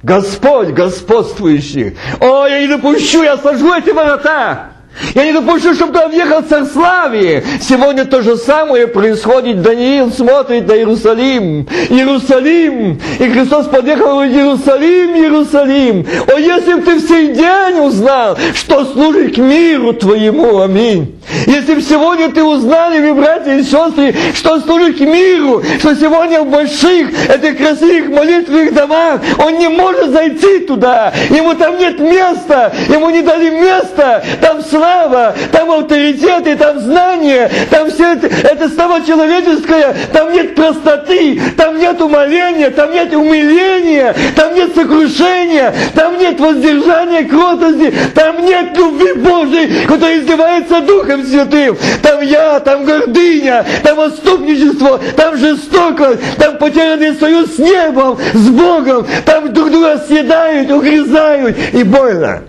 Господь, господствующий. О, я не допущу, я сожгу эти ворота. Я не допущу, чтобы туда въехал царь славе. Сегодня то же самое происходит. Даниил смотрит на Иерусалим. Иерусалим. И Христос подъехал в Иерусалим, Иерусалим. О, если бы ты в сей день узнал, что служит к миру твоему. Аминь. Если бы сегодня ты узнали, вы, братья и сестры, что служит к миру, что сегодня в больших, этих красивых молитвенных домах, он не может зайти туда. Ему там нет места. Ему не дали места. Там слава слава, там авторитеты, там знания, там все это, это слава человеческая, там нет простоты, там нет умоления, там нет умиления, там нет сокрушения, там нет воздержания, кротости, там нет любви Божьей, которая издевается Духом Святым. Там я, там гордыня, там отступничество, там жестокость, там потерянный союз с небом, с Богом, там друг друга съедают, угрызают и больно.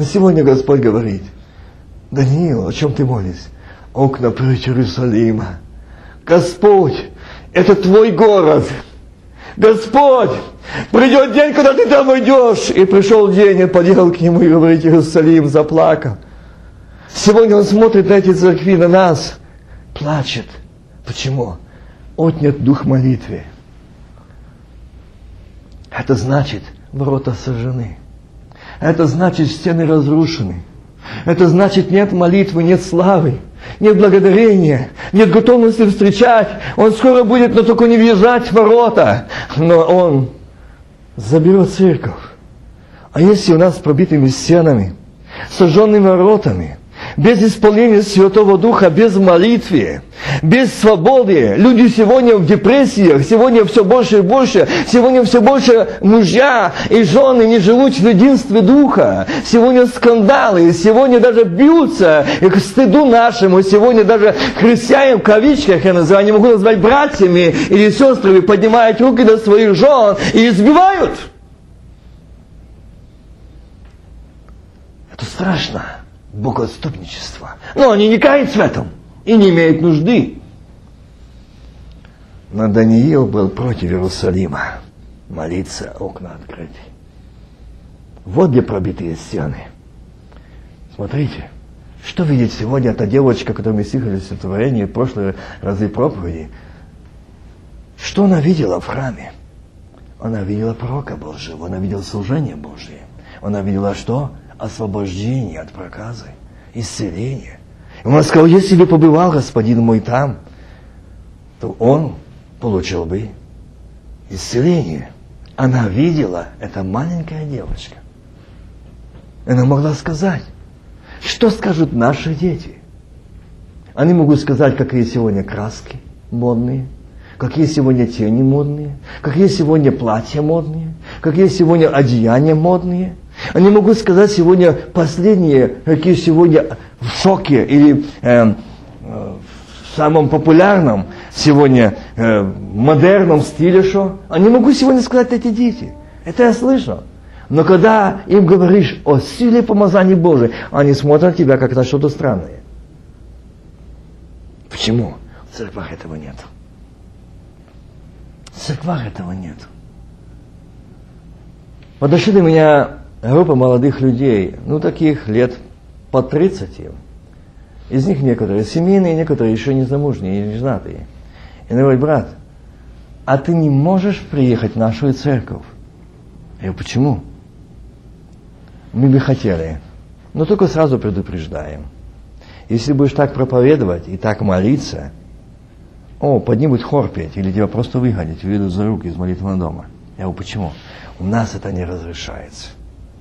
Но сегодня Господь говорит, Даниил, о чем ты молишь? Окна прочь Иерусалима. Господь, это твой город. Господь, придет день, когда ты там уйдешь. И пришел день, и подъехал к нему и говорит, Иерусалим заплакал. Сегодня он смотрит на эти церкви, на нас, плачет. Почему? Отнят дух молитвы. Это значит, ворота сожжены. Это значит, стены разрушены. Это значит, нет молитвы, нет славы, нет благодарения, нет готовности встречать. Он скоро будет, но только не въезжать в ворота. Но он заберет церковь. А если у нас пробитыми стенами, сожженными воротами, без исполнения Святого Духа, без молитвы, без свободы. Люди сегодня в депрессиях, сегодня все больше и больше, сегодня все больше мужья и жены не живут в единстве Духа. Сегодня скандалы, сегодня даже бьются и к стыду нашему. Сегодня даже христиане в кавичках, я называю, не могу назвать братьями или сестрами, поднимают руки до своих жен и избивают. страшно богоотступничество. Но они не каются в этом и не имеют нужды. Но Даниил был против Иерусалима. Молиться, окна открыты. Вот где пробитые стены. Смотрите, что видит сегодня эта девочка, которую мы слышали в стихотворении в прошлые разы проповеди? Что она видела в храме? Она видела пророка Божьего, она видела служение Божье. Она видела что? Освобождение от проказы, исцеление. И он сказал, если бы побывал господин мой там, то он получил бы исцеление. Она видела, это маленькая девочка. Она могла сказать, что скажут наши дети. Они могут сказать, какие сегодня краски модные, какие сегодня тени модные, какие сегодня платья модные, какие сегодня одеяния модные. Они могут сказать сегодня последние, какие сегодня в шоке или э, в самом популярном сегодня э, модерном стиле, что они могут сегодня сказать эти дети. Это я слышал. Но когда им говоришь о силе помазания Божьей, они смотрят тебя как на что-то странное. Почему? В церквах этого нет. В церквах этого нет. Подошли до меня группа молодых людей, ну таких лет по 30. Из них некоторые семейные, некоторые еще не замужние, не женатые. И он говорит, брат, а ты не можешь приехать в нашу церковь? Я говорю, почему? Мы бы хотели, но только сразу предупреждаем. Если будешь так проповедовать и так молиться, о, поднимут хор петь, или тебя просто выгонят, ведут за руки из молитвенного дома. Я говорю, почему? У нас это не разрешается.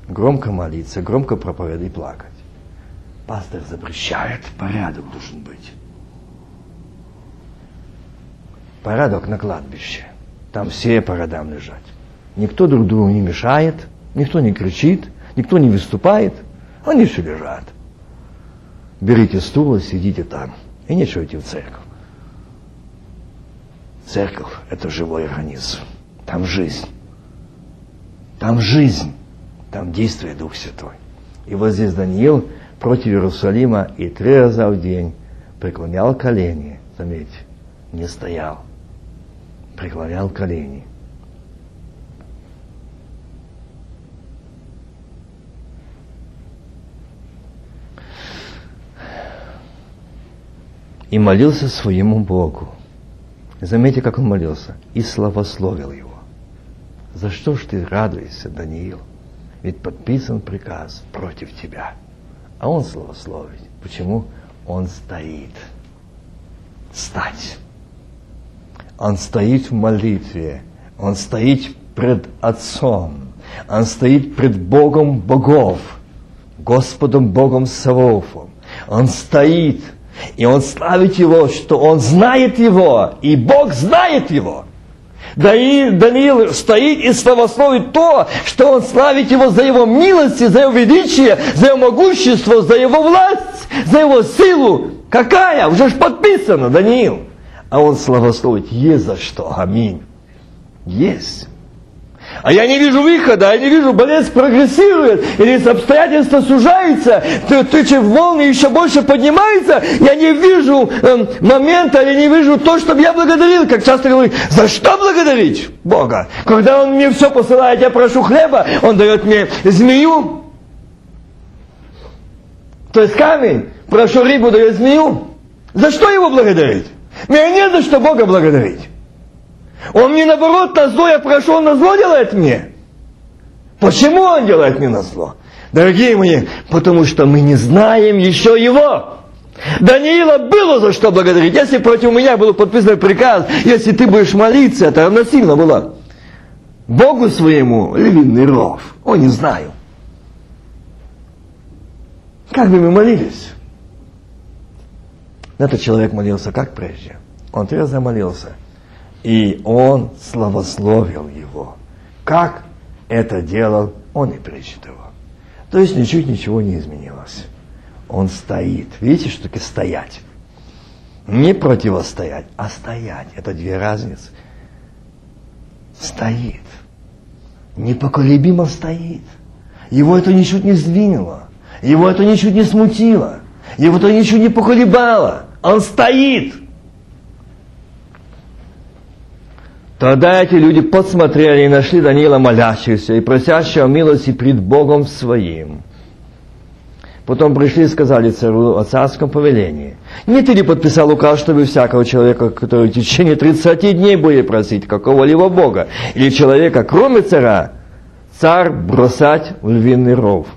Громко молиться, громко проповедовать и плакать. Пастор запрещает, порядок должен быть. Порядок на кладбище. Там все по родам лежать. Никто друг другу не мешает, никто не кричит, никто не выступает. Они все лежат. Берите стул и сидите там. И нечего идти в церковь. Церковь – это живой организм. Там жизнь. Там жизнь. Там действует Дух Святой. И вот здесь Даниил против Иерусалима и три раза в день преклонял колени. Заметьте, не стоял. Преклонял колени. и молился своему Богу. Заметьте, как он молился. И славословил его. За что ж ты радуешься, Даниил? Ведь подписан приказ против тебя. А он славословит. Почему? Он стоит. Стать. Он стоит в молитве. Он стоит пред Отцом. Он стоит пред Богом богов. Господом Богом Савофом. Он стоит и он славит его, что он знает его, и Бог знает его. Даниил стоит и славословит то, что он славит его за его милости, за его величие, за его могущество, за его власть, за его силу. Какая? Уже ж подписано, Даниил. А он славословит, есть за что. Аминь. Есть. А я не вижу выхода, я не вижу, болезнь прогрессирует, или обстоятельства сужаются, тычи волны еще больше поднимаются, я не вижу э, момента, я не вижу то, чтобы я благодарил, как часто говорю, за что благодарить Бога? Когда Он мне все посылает, я прошу хлеба, Он дает мне змею, то есть камень, прошу рыбу, дает змею. За что его благодарить? Мне не за что Бога благодарить. Он мне наоборот на зло, я прошу, он на зло делает мне. Почему он делает мне на зло? Дорогие мои, потому что мы не знаем еще его. Даниила было за что благодарить. Если против меня был подписан приказ, если ты будешь молиться, это равносильно было. Богу своему львиный ров. О, не знаю. Как бы мы молились? Этот человек молился как прежде. Он раза молился. И он славословил его. Как это делал он и прежде того. То есть ничуть ничего не изменилось. Он стоит. Видите, что такое стоять? Не противостоять, а стоять. Это две разницы. Стоит. Непоколебимо стоит. Его это ничуть не сдвинуло. Его это ничуть не смутило. Его это ничуть не поколебало. Он стоит. Тогда эти люди посмотрели и нашли Даниила молящегося и просящего милости пред Богом своим. Потом пришли и сказали царю о царском повелении. Не ты ли подписал указ, чтобы всякого человека, который в течение 30 дней будет просить какого-либо Бога, или человека, кроме царя, царь бросать в львиный ров?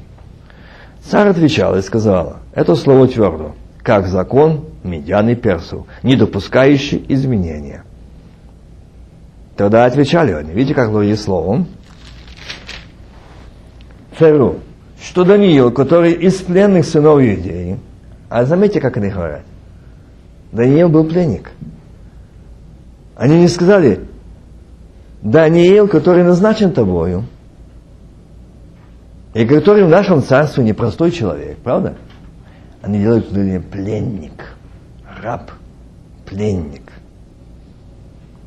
Царь отвечал и сказал, это слово твердо, как закон медян и персов, не допускающий изменения. Тогда отвечали они, видите, как владеет словом, царю, что Даниил, который из пленных сынов Иудеи, а заметьте, как они говорят, Даниил был пленник. Они не сказали, Даниил, который назначен тобою, и который в нашем царстве непростой человек, правда? Они делают пленник, раб, пленник.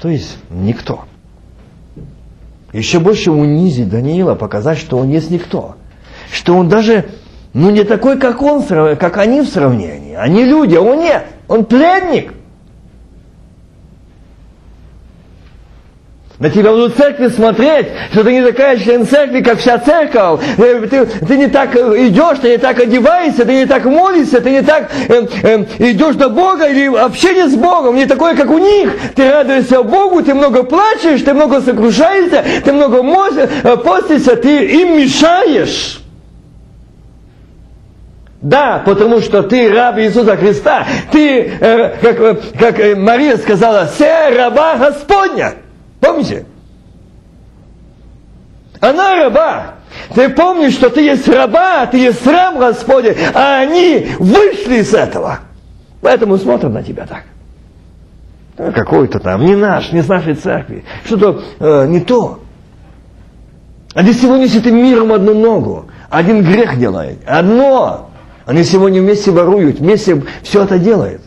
То есть никто. Еще больше унизить Даниила, показать, что он есть никто. Что он даже, ну не такой, как он, как они в сравнении. Они люди, а он нет. Он пленник. На тебя будут церкви смотреть, что ты не такая член церкви, как вся церковь. Э, ты, ты не так э, идешь, ты не так одеваешься, ты не так молишься, ты не так э, э, идешь до Бога или общение с Богом, не такое, как у них. Ты радуешься Богу, ты много плачешь, ты много сокрушаешься, ты много э, постишься, ты им мешаешь. Да, потому что ты раб Иисуса Христа. Ты, э, как, как Мария сказала, все раба Господня. Помните? Она раба. Ты помнишь, что ты есть раба, ты есть раб Господи, а они вышли из этого. Поэтому смотрят на тебя так. Ну, какой-то там, не наш, не с нашей церкви. Что-то э, не то. Они сегодня с этим миром одну ногу. Один грех делает. Одно. Они сегодня вместе воруют, вместе все это делают.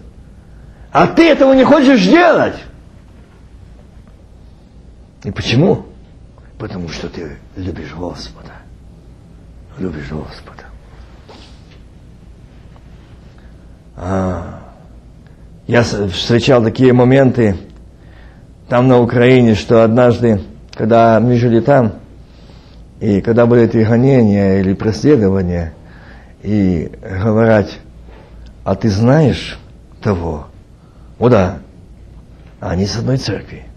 А ты этого не хочешь делать. И почему? Потому что ты любишь Господа. Любишь Господа. А, я встречал такие моменты там на Украине, что однажды, когда мы жили там, и когда были эти гонения или преследования, и говорят, а ты знаешь того? О да, они с одной церкви.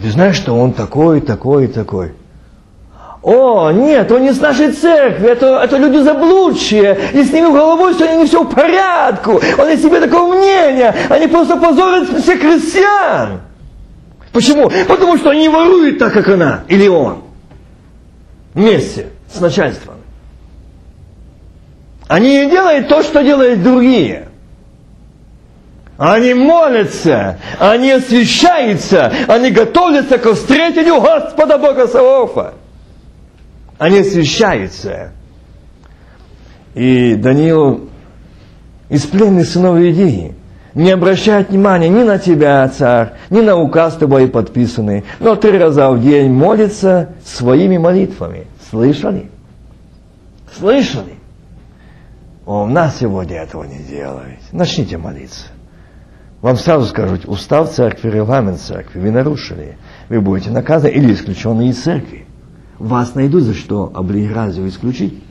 Ты знаешь, что он такой, такой, такой. О, нет, он не с нашей церкви, это, это люди заблудшие, и с ними головой сегодня не все в порядку, он из себе такого мнения, они просто позорят всех христиан. Почему? Потому что они воруют так, как она или он. Вместе с начальством. Они не делают то, что делают другие. Они молятся, они освящаются, они готовятся к встретению Господа Бога Саваофа. Они освящаются. И Даниил из пленных сынов Иудеи не обращает внимания ни на тебя, царь, ни на указ тобой подписанный, но три раза в день молится своими молитвами. Слышали? Слышали? У нас сегодня этого не делают. Начните молиться. Вам сразу скажут, устав церкви, регламент церкви, вы нарушили. Вы будете наказаны или исключены из церкви. Вас найдут за что облигразию исключить.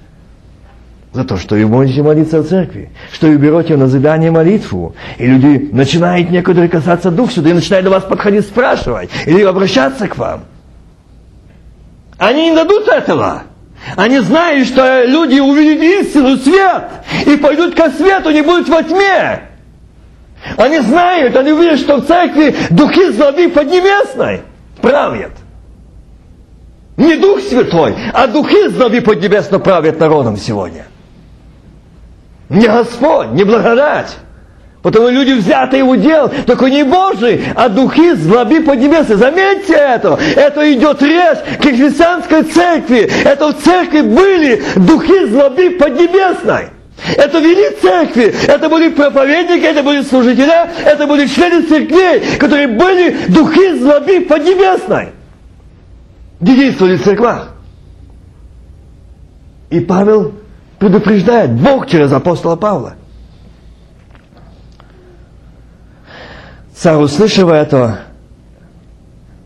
За то, что вы будете молиться в церкви, что вы берете на задание молитву, и люди начинают некоторые касаться дух сюда, и начинают до вас подходить, спрашивать, или обращаться к вам. Они не дадут этого. Они знают, что люди увидят истину, свет, и пойдут ко свету, не будут во тьме. Они знают, они видят, что в церкви духи злобы поднебесной правят. Не Дух Святой, а духи злобы поднебесно правят народом сегодня. Не Господь, не благодать. Потому люди взяты его дел, только не Божий, а духи злобы поднебесной. Заметьте это. Это идет речь к христианской церкви. Это в церкви были духи злобы поднебесной. Это вели церкви, это были проповедники, это были служители, это были члены церквей, которые были духи злобы поднебесной. Где действовали в церквах. И Павел предупреждает Бог через апостола Павла. Царь, услышав это,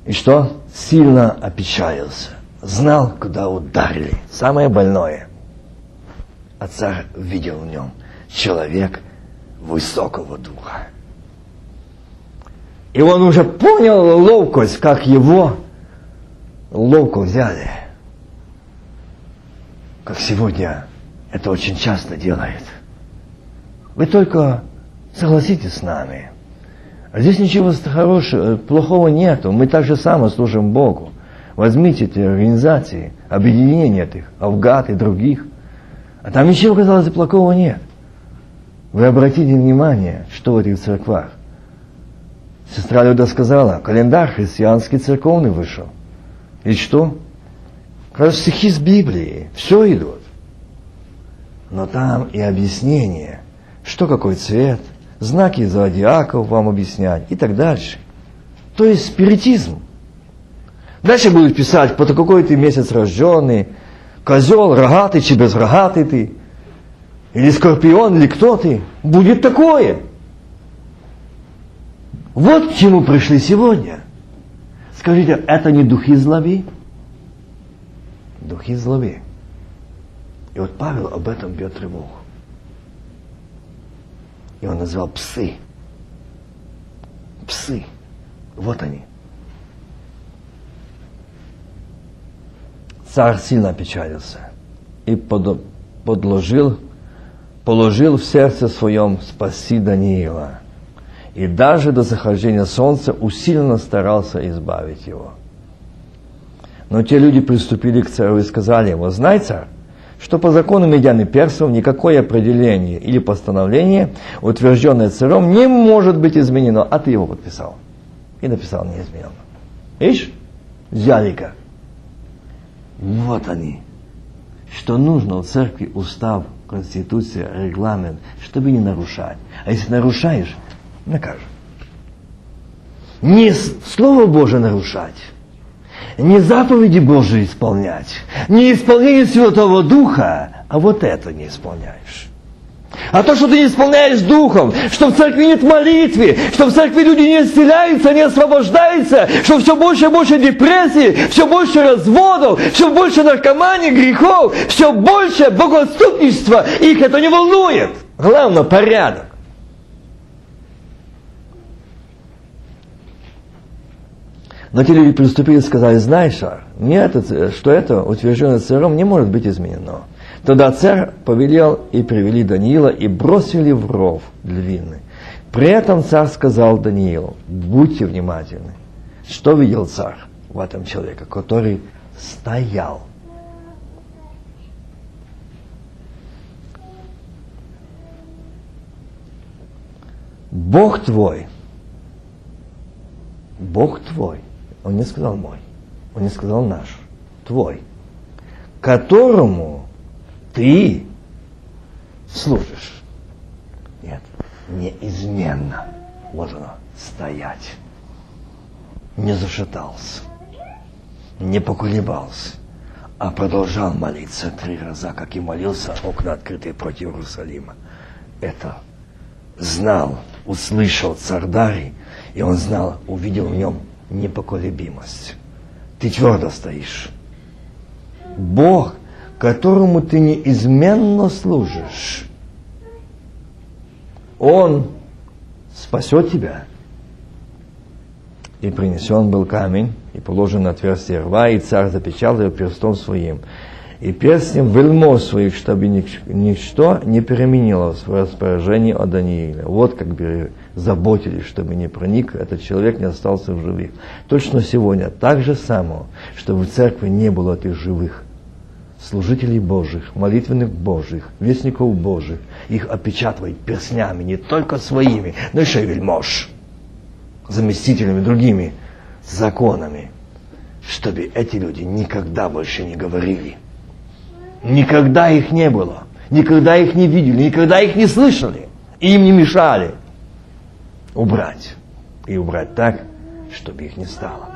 и что? Сильно опечалился. Знал, куда ударили. Самое больное. А видел в нем человек высокого духа. И он уже понял ловкость, как его ловко взяли. Как сегодня это очень часто делает. Вы только согласитесь с нами. А здесь ничего хорошего, плохого нету. Мы так же само служим Богу. Возьмите эти организации, объединения этих, Авгат и других. А там ничего, казалось, плохого нет. Вы обратите внимание, что в этих церквах. Сестра Люда сказала, календарь христианский церковный вышел. И что? Кажется, стихи с Библии, все идут. Но там и объяснение, что какой цвет, знаки зодиаков вам объяснять и так дальше. То есть спиритизм. Дальше будут писать, по какой ты месяц рожденный, козел, рогатый, чи безрогатый ты, или скорпион, или кто ты. Будет такое. Вот к чему пришли сегодня. Скажите, это не духи злоби? Духи злоби. И вот Павел об этом бьет тревогу. И он назвал псы. Псы. Вот они. Царь сильно опечалился и подложил, положил в сердце своем спаси Даниила. И даже до захождения солнца усиленно старался избавить его. Но те люди приступили к царю и сказали ему, знай, царь, что по закону медян и персов никакое определение или постановление, утвержденное царем, не может быть изменено, а ты его подписал. И написал неизменно. Видишь? Взяли-ка. Вот они. Что нужно в церкви устав, конституция, регламент, чтобы не нарушать. А если нарушаешь, накажем. Не Слово Божие нарушать, не заповеди Божии исполнять, не исполнение Святого Духа, а вот это не исполняешь. А то, что ты не исполняешь духом, что в церкви нет молитвы, что в церкви люди не исцеляются, не освобождаются, что все больше и больше депрессии, все больше разводов, все больше наркомании, грехов, все больше богоотступничества, их это не волнует. Главное, порядок. Но те люди приступили и сказали, знаешь, нет, что это утвержденное царем не может быть изменено. Тогда царь повелел и привели Даниила и бросили в ров львиный. При этом царь сказал Даниилу, будьте внимательны. Что видел царь в этом человеке, который стоял? Бог твой, Бог твой, он не сказал мой, он не сказал наш, твой, которому ты служишь. Нет, неизменно можно стоять. Не зашатался, не поколебался, а продолжал молиться три раза, как и молился, окна открытые против Иерусалима. Это знал, услышал царь и он знал, увидел в нем непоколебимость. Ты твердо стоишь. Бог – которому ты неизменно служишь, Он спасет тебя. И принесен был камень, и положен на отверстие рва, и царь запечатал его перстом своим. И перстнем вельмож своих, чтобы ничто не переменилось в распоряжении о Данииле. Вот как бы заботились, чтобы не проник этот человек, не остался в живых. Точно сегодня так же само, чтобы в церкви не было этих живых служителей Божьих, молитвенных Божьих, вестников Божьих, их опечатывать перстнями, не только своими, но еще и вельмож, заместителями, другими законами, чтобы эти люди никогда больше не говорили. Никогда их не было, никогда их не видели, никогда их не слышали, и им не мешали. Убрать. И убрать так, чтобы их не стало.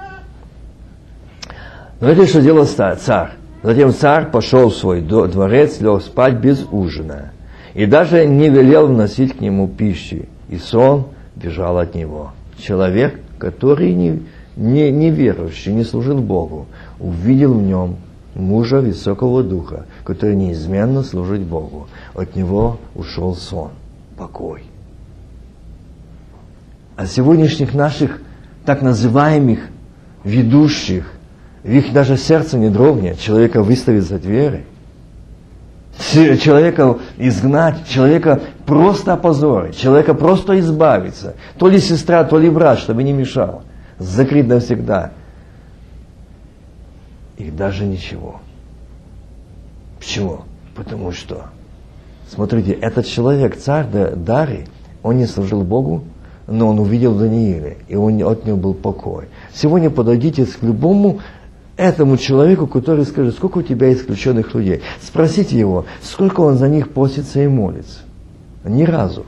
Но это что делал царь? Затем царь пошел в свой дворец, лег спать без ужина, и даже не велел вносить к нему пищи, и сон бежал от него. Человек, который не, не, не верующий, не служил Богу, увидел в нем мужа высокого духа, который неизменно служит Богу. От него ушел сон, покой. А сегодняшних наших так называемых ведущих, их даже сердце не дрогнет, человека выставить за двери, человека изгнать, человека просто опозорить, человека просто избавиться, то ли сестра, то ли брат, чтобы не мешал, закрыть навсегда. И даже ничего. Почему? Потому что, смотрите, этот человек, царь Дарий, он не служил Богу, но он увидел Даниила, и он, от него был покой. Сегодня подойдите к любому этому человеку, который скажет, сколько у тебя исключенных людей. Спросите его, сколько он за них постится и молится. Ни разу.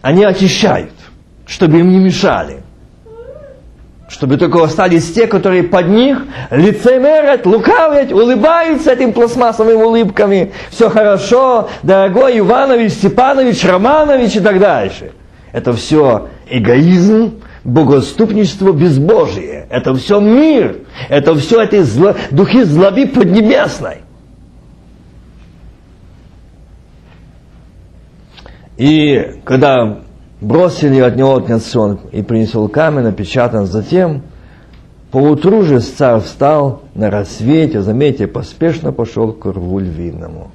Они очищают, чтобы им не мешали. Чтобы только остались те, которые под них лицемерят, лукавят, улыбаются этим пластмассовыми улыбками. Все хорошо, дорогой Иванович, Степанович, Романович и так дальше. Это все эгоизм, богоступничество безбожие. Это все мир. Это все эти зло, духи злоби поднебесной. И когда бросили от него отнят сон и принесел камень, напечатан затем, поутру же царь встал на рассвете, заметьте, поспешно пошел к рву львиному.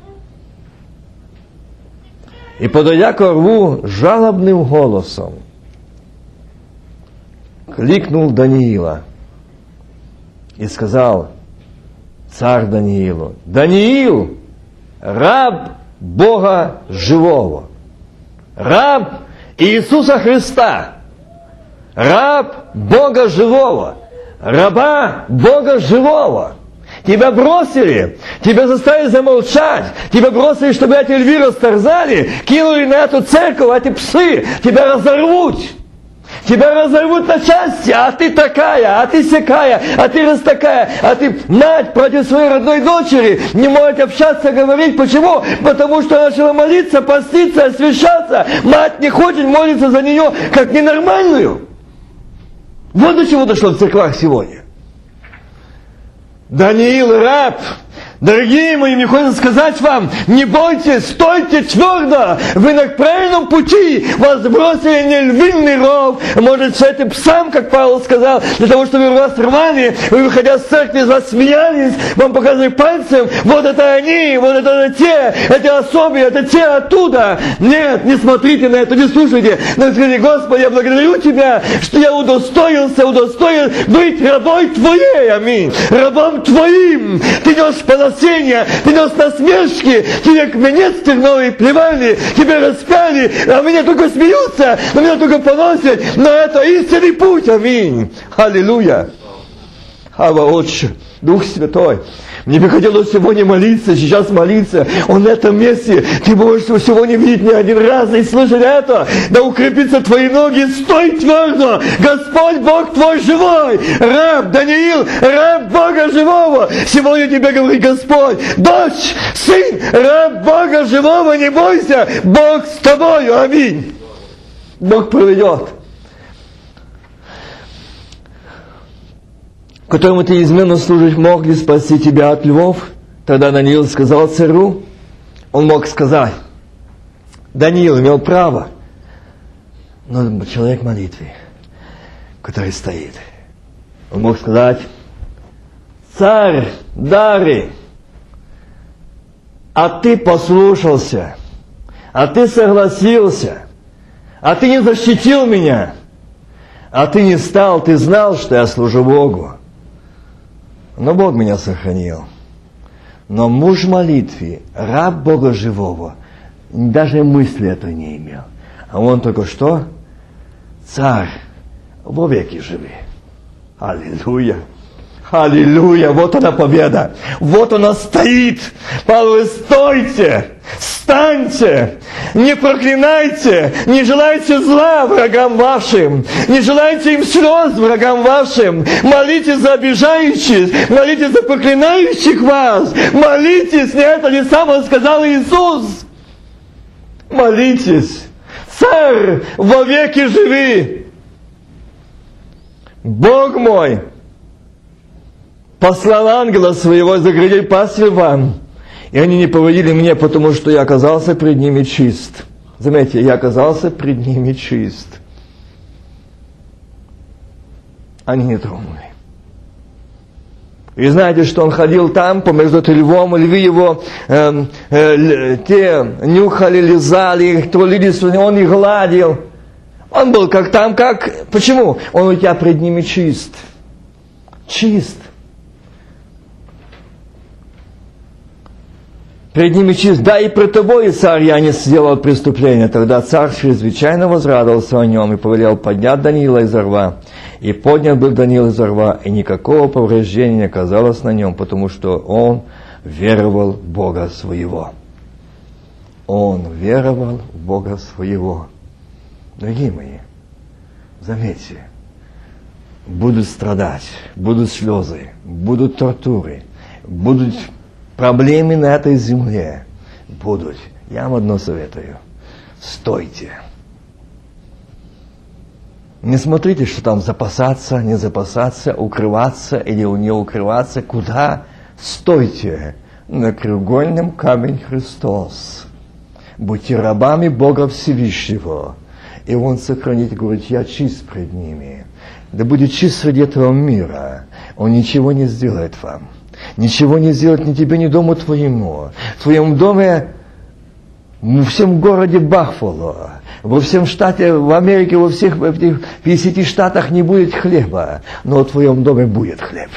И подойдя к рву жалобным голосом, кликнул Даниила и сказал царь Даниилу, Даниил, раб Бога живого, раб Иисуса Христа, раб Бога живого, раба Бога живого. Тебя бросили, тебя заставили замолчать, тебя бросили, чтобы эти львы растерзали, кинули на эту церковь, эти псы, тебя разорвут. Тебя разорвут на части, а ты такая, а ты всякая, а ты раз такая, а ты мать против своей родной дочери не может общаться, говорить. Почему? Потому что начала молиться, поститься, освещаться. Мать не хочет молиться за нее как ненормальную. Вот до чего дошло в церквах сегодня. Даниил раб, Дорогие мои, мне хочется сказать вам, не бойтесь, стойте твердо, вы на правильном пути, вас бросили не львиный ров, может, с этим псам, как Павел сказал, для того, чтобы вас рвали, вы, выходя с церкви, вас смеялись, вам показывали пальцем, вот это они, вот это те, эти особи, это те оттуда. Нет, не смотрите на это, не слушайте, но скажите, Господи, я благодарю Тебя, что я удостоился, удостоил быть рабой Твоей, аминь, рабом Твоим. Ты нес по спасения, принес насмешки, тебе кменец терновый плевали, тебе распяли, а меня только смеются, на меня только поносят, но это истинный путь, аминь. Аллилуйя. Ава Отче, Дух Святой, мне бы хотелось сегодня молиться, сейчас молиться. Он на этом месте. Ты можешь сегодня видеть не один раз и слышать это. Да укрепится твои ноги, стой твердо. Господь Бог твой живой. Раб Даниил, раб Бога живого. Сегодня тебе говорит Господь, дочь, сын, раб Бога живого, не бойся. Бог с тобою. Аминь. Бог проведет. Которому ты изменно служить мог ли спасти тебя от львов? Тогда Даниил сказал царю, он мог сказать, Даниил имел право, но человек молитвы, который стоит, он мог сказать, царь Дари, а ты послушался, а ты согласился, а ты не защитил меня, а ты не стал, ты знал, что я служу Богу. Но Бог меня сохранил. Но муж молитвы, раб Бога живого, даже мысли этого не имел. А он только что? Царь, во веки живи. Аллилуйя. Аллилуйя, вот она победа. Вот она стоит. Павел, стойте. встаньте, не проклинайте, не желайте зла врагам вашим, не желайте им слез врагам вашим, молитесь за обижающих, молитесь за проклинающих вас, молитесь, не это ли самое сказал Иисус? Молитесь, царь во веки живи. Бог мой, послал ангела своего заградить пастве вам, и они не поводили мне, потому что я оказался пред ними чист. Заметьте, я оказался пред ними чист. Они не тронули. И знаете, что он ходил там, помежду львом, львы его, э, э, те нюхали, лизали, трулились, он их гладил. Он был как там, как... Почему? Он у тебя пред ними чист. Чист. Перед ними чист, да и при тобой, царь, я не сделал преступления. Тогда царь чрезвычайно возрадовался о нем и повелел поднять Даниила из рва. И поднят был Даниил из рва, и никакого повреждения не оказалось на нем, потому что он веровал в Бога своего. Он веровал в Бога своего. Дорогие мои, заметьте, будут страдать, будут слезы, будут тортуры, будут проблемы на этой земле. Будут. Я вам одно советую. Стойте. Не смотрите, что там запасаться, не запасаться, укрываться или не укрываться. Куда? Стойте на треугольном камень Христос. Будьте рабами Бога Всевышнего – и он сохранит, говорит, я чист пред ними. Да будет чист среди этого мира. Он ничего не сделает вам. Ничего не сделает ни тебе, ни дому твоему. В твоем доме, в всем городе Бахфало, во всем штате, в Америке, во всех в этих 50 штатах не будет хлеба, но в твоем доме будет хлеб.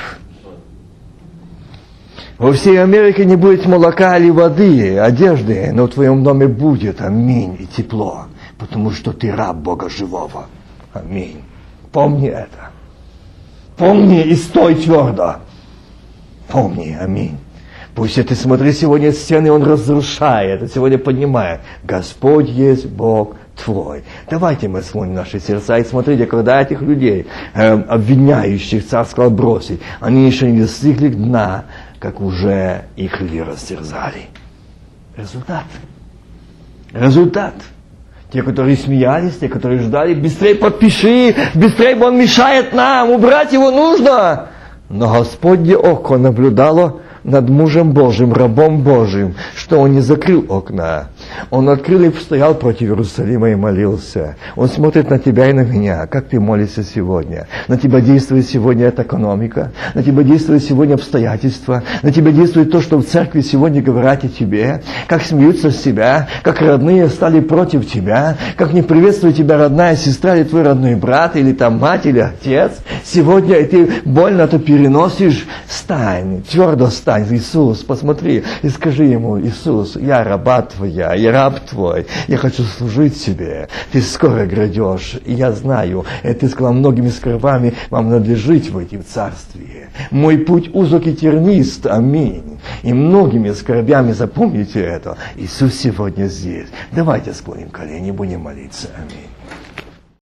Во всей Америке не будет молока или воды, одежды, но в твоем доме будет, аминь, и тепло потому что ты раб Бога живого. Аминь. Помни это. Помни и стой твердо. Помни, аминь. Пусть ты смотри сегодня стены, он разрушает, а сегодня поднимает. Господь есть Бог твой. Давайте мы смотрим наши сердца и смотрите, когда этих людей, э, обвиняющих, царь сказал бросить, они еще не достигли дна, как уже их ли растерзали. Результат. Результат. Те, которые смеялись, те, которые ждали, быстрее подпиши, быстрее, он мешает нам, убрать его нужно. Но Господне око наблюдало над мужем Божьим, рабом Божьим, что он не закрыл окна. Он открыл и стоял против Иерусалима и молился. Он смотрит на тебя и на меня, как ты молишься сегодня. На тебя действует сегодня эта экономика, на тебя действует сегодня обстоятельства, на тебя действует то, что в церкви сегодня говорят о тебе, как смеются с тебя, как родные стали против тебя, как не приветствует тебя родная сестра или твой родной брат, или там мать, или отец. Сегодня ты больно то переносишь, стань, твердо стань встань, Иисус, посмотри, и скажи ему, Иисус, я раба твоя, я раб твой, я хочу служить тебе, ты скоро грядешь, и я знаю, и ты сказал, многими скорбами вам надлежит войти в царствие. Мой путь узок и тернист, аминь. И многими скорбями запомните это. Иисус сегодня здесь. Давайте склоним колени, будем молиться. Аминь.